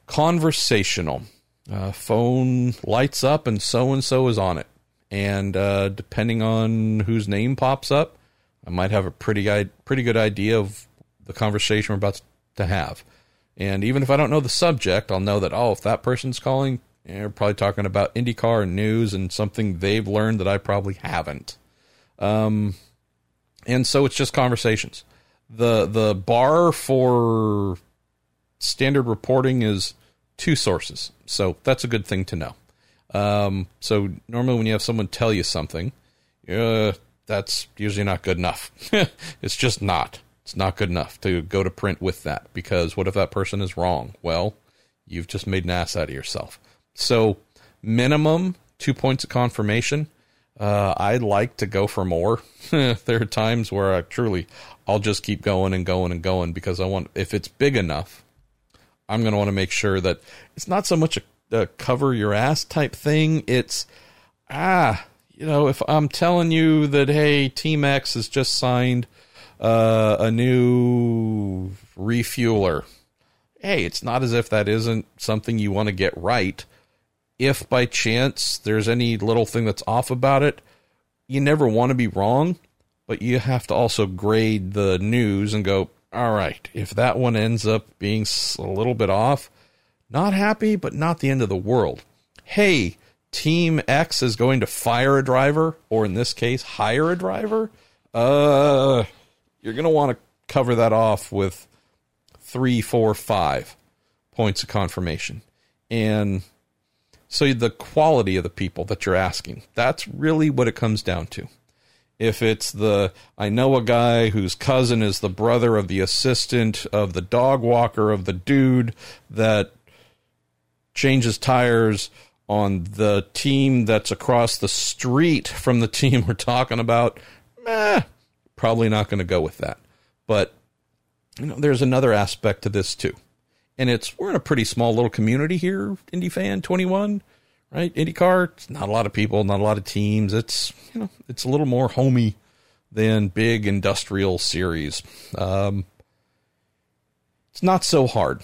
conversational. Uh, phone lights up and so and so is on it. And uh, depending on whose name pops up, I might have a pretty pretty good idea of the conversation we're about to have. And even if I don't know the subject, I'll know that oh, if that person's calling, they're probably talking about IndyCar news and something they've learned that I probably haven't. Um, and so it's just conversations. the The bar for standard reporting is two sources. So that's a good thing to know. Um, so normally when you have someone tell you something, uh, that's usually not good enough. it's just not. It's not good enough to go to print with that because what if that person is wrong? Well, you've just made an ass out of yourself. So minimum two points of confirmation. Uh, I'd like to go for more. there are times where I truly, I'll just keep going and going and going because I want, if it's big enough, I'm going to want to make sure that it's not so much a, cover your ass type thing. It's, ah, you know, if I'm telling you that, hey, Team X has just signed uh, a new refueler, hey, it's not as if that isn't something you want to get right. If by chance there's any little thing that's off about it, you never want to be wrong, but you have to also grade the news and go, all right, if that one ends up being a little bit off, not happy, but not the end of the world. Hey, Team X is going to fire a driver, or in this case, hire a driver. Uh, you're going to want to cover that off with three, four, five points of confirmation. And so the quality of the people that you're asking, that's really what it comes down to if it's the I know a guy whose cousin is the brother of the assistant of the dog walker of the dude that changes tires on the team that's across the street from the team we're talking about, meh, probably not going to go with that. But you know, there's another aspect to this too. And it's we're in a pretty small little community here, Indy fan 21 right? IndyCar, it's not a lot of people, not a lot of teams. It's you know, it's a little more homey than big industrial series. Um, it's not so hard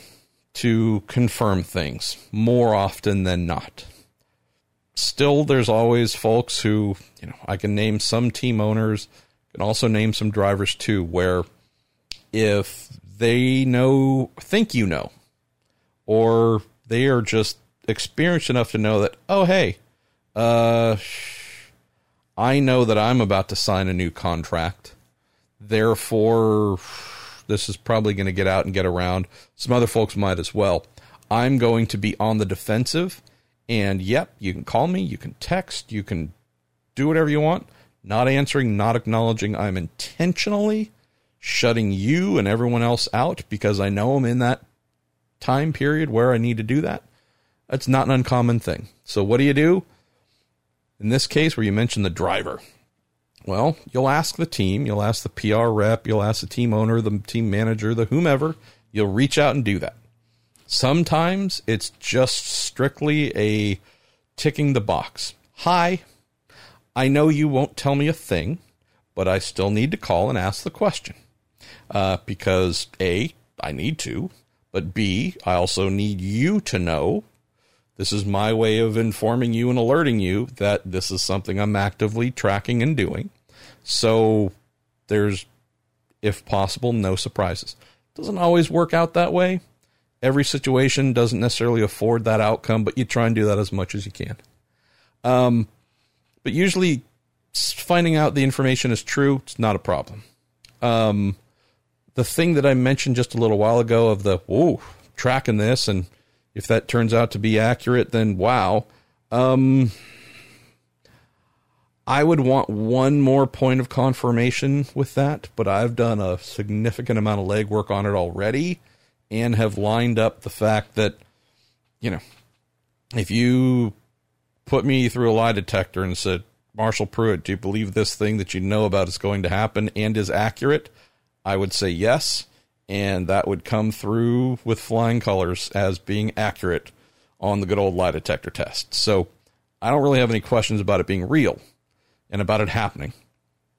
to confirm things more often than not. Still, there's always folks who, you know, I can name some team owners, can also name some drivers too, where if they know, think you know, or they are just experienced enough to know that, oh, hey, uh, I know that I'm about to sign a new contract. Therefore, this is probably going to get out and get around. Some other folks might as well. I'm going to be on the defensive. And yep, you can call me, you can text, you can do whatever you want. Not answering, not acknowledging. I'm intentionally shutting you and everyone else out because I know I'm in that time period where I need to do that. That's not an uncommon thing. So, what do you do? In this case, where you mentioned the driver, well, you'll ask the team, you'll ask the PR rep, you'll ask the team owner, the team manager, the whomever. You'll reach out and do that. Sometimes it's just strictly a ticking the box. Hi, I know you won't tell me a thing, but I still need to call and ask the question. Uh, because A, I need to, but B, I also need you to know this is my way of informing you and alerting you that this is something I'm actively tracking and doing. So there's, if possible, no surprises. Doesn't always work out that way. Every situation doesn't necessarily afford that outcome, but you try and do that as much as you can. Um, but usually, finding out the information is true, it's not a problem. Um, the thing that I mentioned just a little while ago of the, whoa, tracking this and if that turns out to be accurate, then wow. Um, I would want one more point of confirmation with that, but I've done a significant amount of legwork on it already and have lined up the fact that, you know, if you put me through a lie detector and said, Marshall Pruett, do you believe this thing that you know about is going to happen and is accurate? I would say yes and that would come through with flying colors as being accurate on the good old lie detector test. So I don't really have any questions about it being real and about it happening.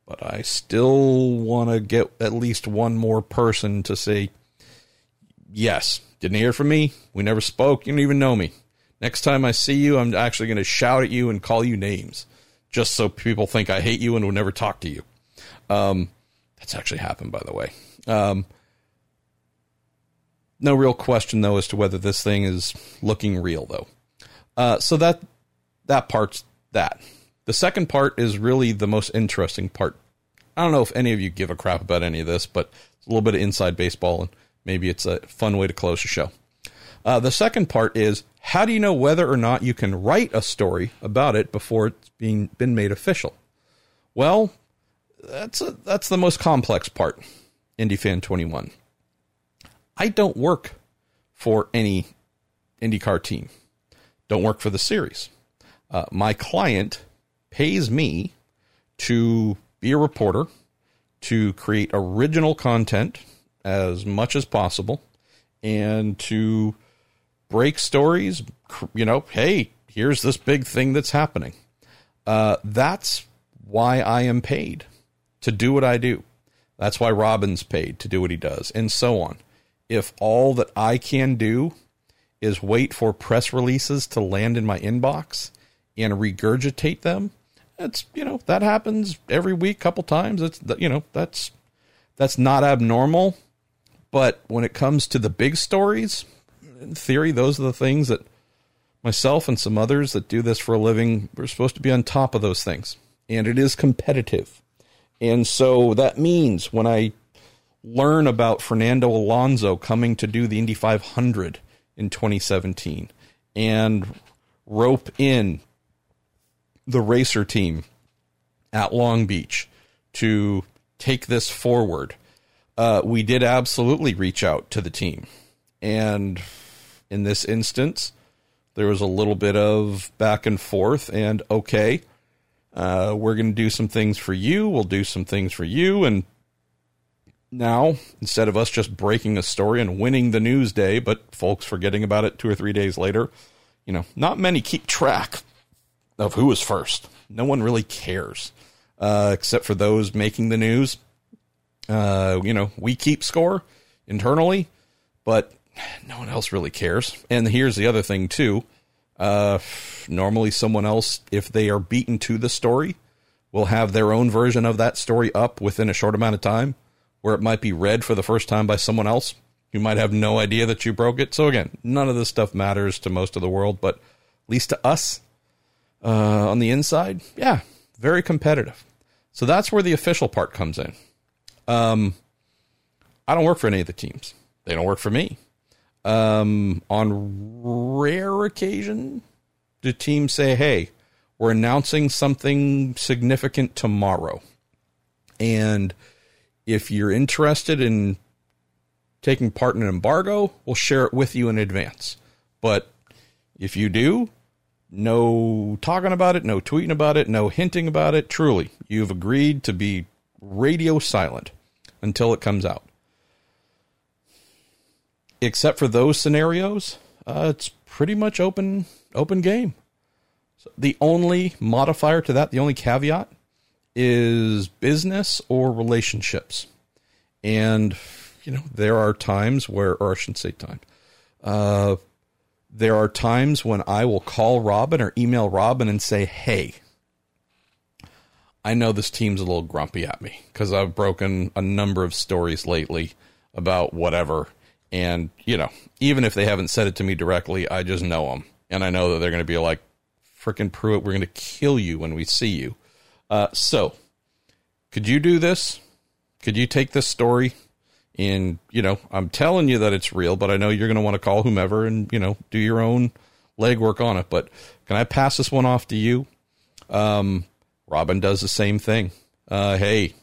But I still want to get at least one more person to say, yes, didn't hear from me. We never spoke. You don't even know me. Next time I see you, I'm actually going to shout at you and call you names just so people think I hate you and will never talk to you. Um, that's actually happened, by the way. Um, no real question though as to whether this thing is looking real though. Uh, so that that part's that. The second part is really the most interesting part. I don't know if any of you give a crap about any of this, but it's a little bit of inside baseball, and maybe it's a fun way to close the show. Uh, the second part is how do you know whether or not you can write a story about it before it's being been made official? Well, that's a, that's the most complex part. IndyFan 21. I don't work for any IndyCar team. Don't work for the series. Uh, my client pays me to be a reporter, to create original content as much as possible, and to break stories. You know, hey, here's this big thing that's happening. Uh, that's why I am paid to do what I do. That's why Robin's paid to do what he does, and so on if all that I can do is wait for press releases to land in my inbox and regurgitate them, that's you know that happens every week, couple times. It's you know that's that's not abnormal. But when it comes to the big stories, in theory, those are the things that myself and some others that do this for a living we're supposed to be on top of those things, and it is competitive. And so that means when I learn about Fernando Alonso coming to do the Indy 500 in 2017 and rope in the racer team at Long Beach to take this forward. Uh, we did absolutely reach out to the team. And in this instance, there was a little bit of back and forth, and okay, uh, we're going to do some things for you. We'll do some things for you. And now, instead of us just breaking a story and winning the news day, but folks forgetting about it two or three days later, you know, not many keep track of who was first. No one really cares, uh, except for those making the news. Uh, you know, we keep score internally, but no one else really cares. And here's the other thing, too. Uh, normally, someone else, if they are beaten to the story, will have their own version of that story up within a short amount of time where it might be read for the first time by someone else. You might have no idea that you broke it. So again, none of this stuff matters to most of the world, but at least to us uh, on the inside, yeah, very competitive. So that's where the official part comes in. Um, I don't work for any of the teams. They don't work for me. Um, on rare occasion, do teams say, "Hey, we're announcing something significant tomorrow," and if you're interested in taking part in an embargo, we'll share it with you in advance. But if you do, no talking about it, no tweeting about it, no hinting about it. Truly, you've agreed to be radio silent until it comes out. Except for those scenarios, uh, it's pretty much open open game. So the only modifier to that, the only caveat, is business or relationships. And you know, there are times where, or I shouldn't say time. Uh, there are times when I will call Robin or email Robin and say, "Hey, I know this team's a little grumpy at me because I've broken a number of stories lately about whatever. And, you know, even if they haven't said it to me directly, I just know them. And I know that they're going to be like, freaking Pruett, we're going to kill you when we see you. Uh, so, could you do this? Could you take this story? And, you know, I'm telling you that it's real, but I know you're going to want to call whomever and, you know, do your own legwork on it. But can I pass this one off to you? Um, Robin does the same thing. Uh, hey,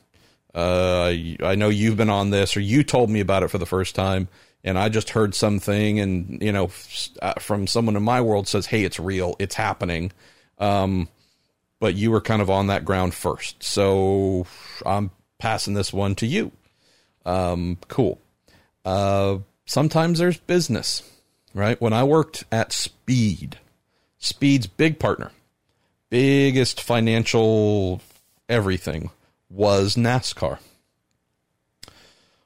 uh, I know you've been on this, or you told me about it for the first time, and I just heard something, and you know, uh, from someone in my world says, "Hey, it's real, it's happening." Um, but you were kind of on that ground first, so I'm passing this one to you. Um, cool. Uh, sometimes there's business, right? When I worked at Speed, Speed's big partner biggest financial everything was NASCAR.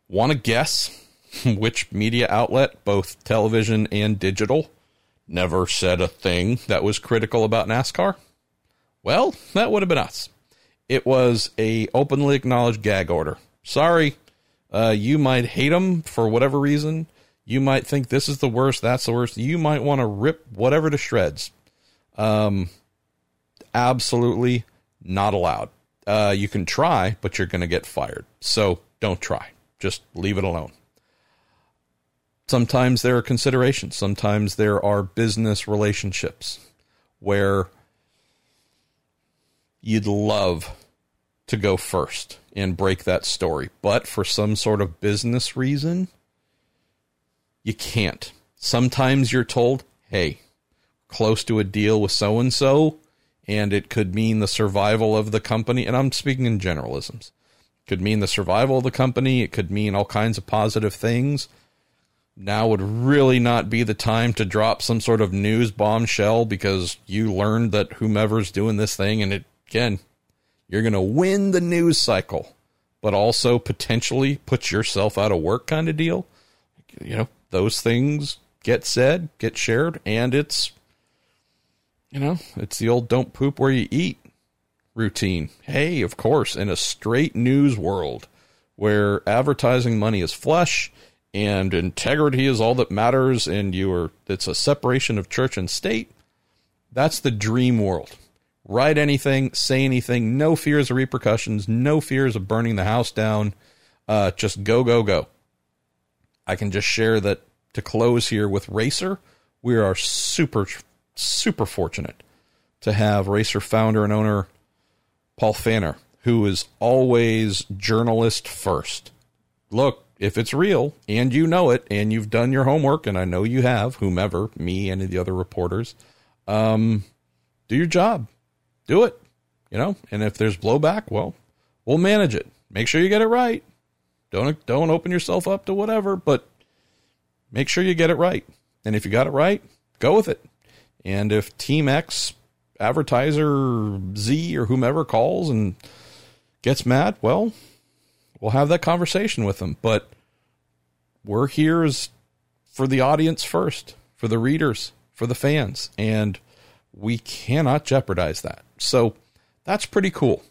Want to guess which media outlet, both television and digital, never said a thing that was critical about NASCAR? Well, that would have been us. It was a openly acknowledged gag order. Sorry, uh, you might hate them for whatever reason. You might think this is the worst, that's the worst. You might want to rip whatever to shreds. Um, absolutely not allowed. Uh, you can try, but you're going to get fired. So don't try. Just leave it alone. Sometimes there are considerations. Sometimes there are business relationships where you'd love to go first and break that story. But for some sort of business reason, you can't. Sometimes you're told, hey, close to a deal with so and so, and it could mean the survival of the company. And I'm speaking in generalisms. It could mean the survival of the company. It could mean all kinds of positive things. Now would really not be the time to drop some sort of news bombshell because you learned that whomever's doing this thing, and it again, you're going to win the news cycle, but also potentially put yourself out of work kind of deal. You know, those things get said, get shared, and it's you know, it's the old don't poop where you eat routine. Hey, of course, in a straight news world where advertising money is flush and integrity is all that matters and you are it's a separation of church and state, that's the dream world. Write anything, say anything, no fears of repercussions, no fears of burning the house down. Uh, just go, go, go. I can just share that to close here with Racer, we are super super fortunate to have Racer founder and owner Paul Pfanner, who is always journalist first. Look, if it's real and you know it and you've done your homework, and I know you have, whomever, me, any of the other reporters, um, do your job. Do it. You know, and if there's blowback, well, we'll manage it. Make sure you get it right. Don't don't open yourself up to whatever, but make sure you get it right. And if you got it right, go with it. And if Team X advertiser Z or whomever calls and gets mad, well, we'll have that conversation with them. But we're here as for the audience first, for the readers, for the fans, and we cannot jeopardize that. So that's pretty cool.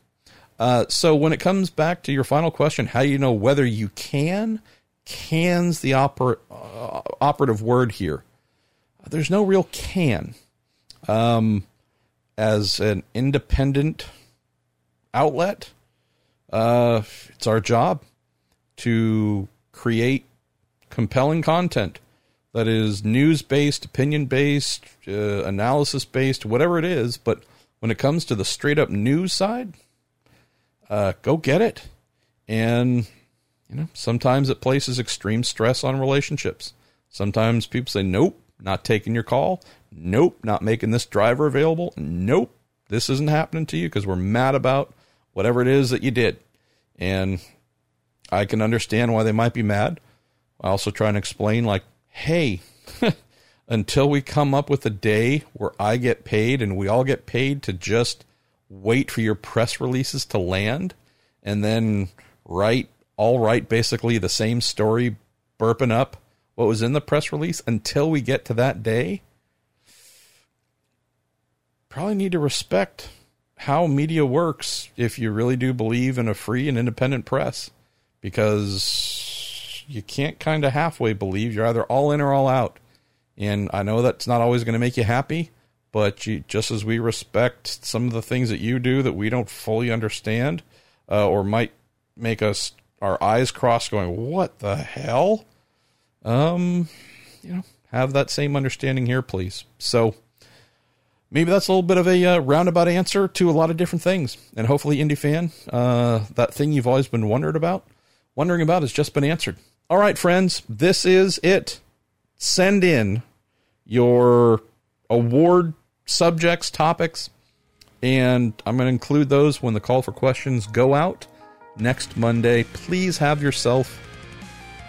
Uh, so when it comes back to your final question, how do you know whether you can? Can's the oper- uh, operative word here there's no real can. Um, as an independent outlet. Uh, it's our job to create compelling content that is news based, opinion based, uh, analysis based, whatever it is. But when it comes to the straight up news side, uh, go get it. And, you know, sometimes it places extreme stress on relationships. Sometimes people say, nope, not taking your call. Nope, not making this driver available. Nope, this isn't happening to you because we're mad about whatever it is that you did. And I can understand why they might be mad. I also try and explain, like, hey, until we come up with a day where I get paid and we all get paid to just wait for your press releases to land and then write, all write basically the same story, burping up what was in the press release until we get to that day, probably need to respect how media works if you really do believe in a free and independent press because you can't kind of halfway believe you're either all in or all out. And I know that's not always going to make you happy, but you, just as we respect some of the things that you do that we don't fully understand uh, or might make us our eyes cross going, what the hell? Um, you know, have that same understanding here, please. So, maybe that's a little bit of a uh, roundabout answer to a lot of different things. And hopefully, Indy fan, uh, that thing you've always been wondering about, wondering about, has just been answered. All right, friends, this is it. Send in your award subjects, topics, and I'm going to include those when the call for questions go out next Monday. Please have yourself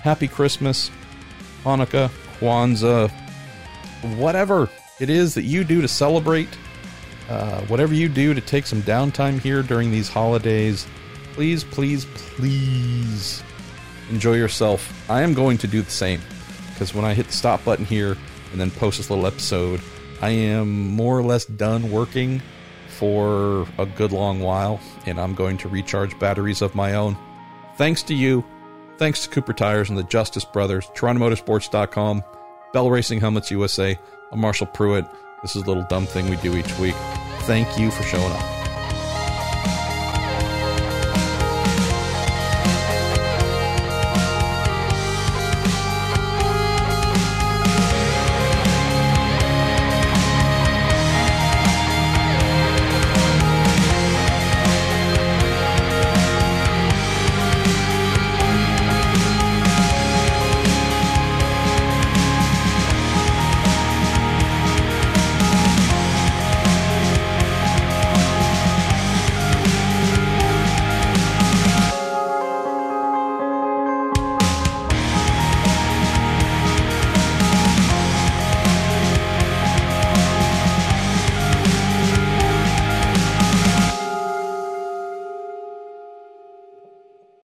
happy Christmas, Hanukkah, Kwanzaa, whatever it is that you do to celebrate, uh, whatever you do to take some downtime here during these holidays, please, please, please enjoy yourself. I am going to do the same because when I hit the stop button here and then post this little episode, I am more or less done working for a good long while and I'm going to recharge batteries of my own. Thanks to you. Thanks to Cooper Tires and the Justice Brothers, TorontoMotorsports.com, Bell Racing Helmets USA, I'm Marshall Pruett. This is a little dumb thing we do each week. Thank you for showing up.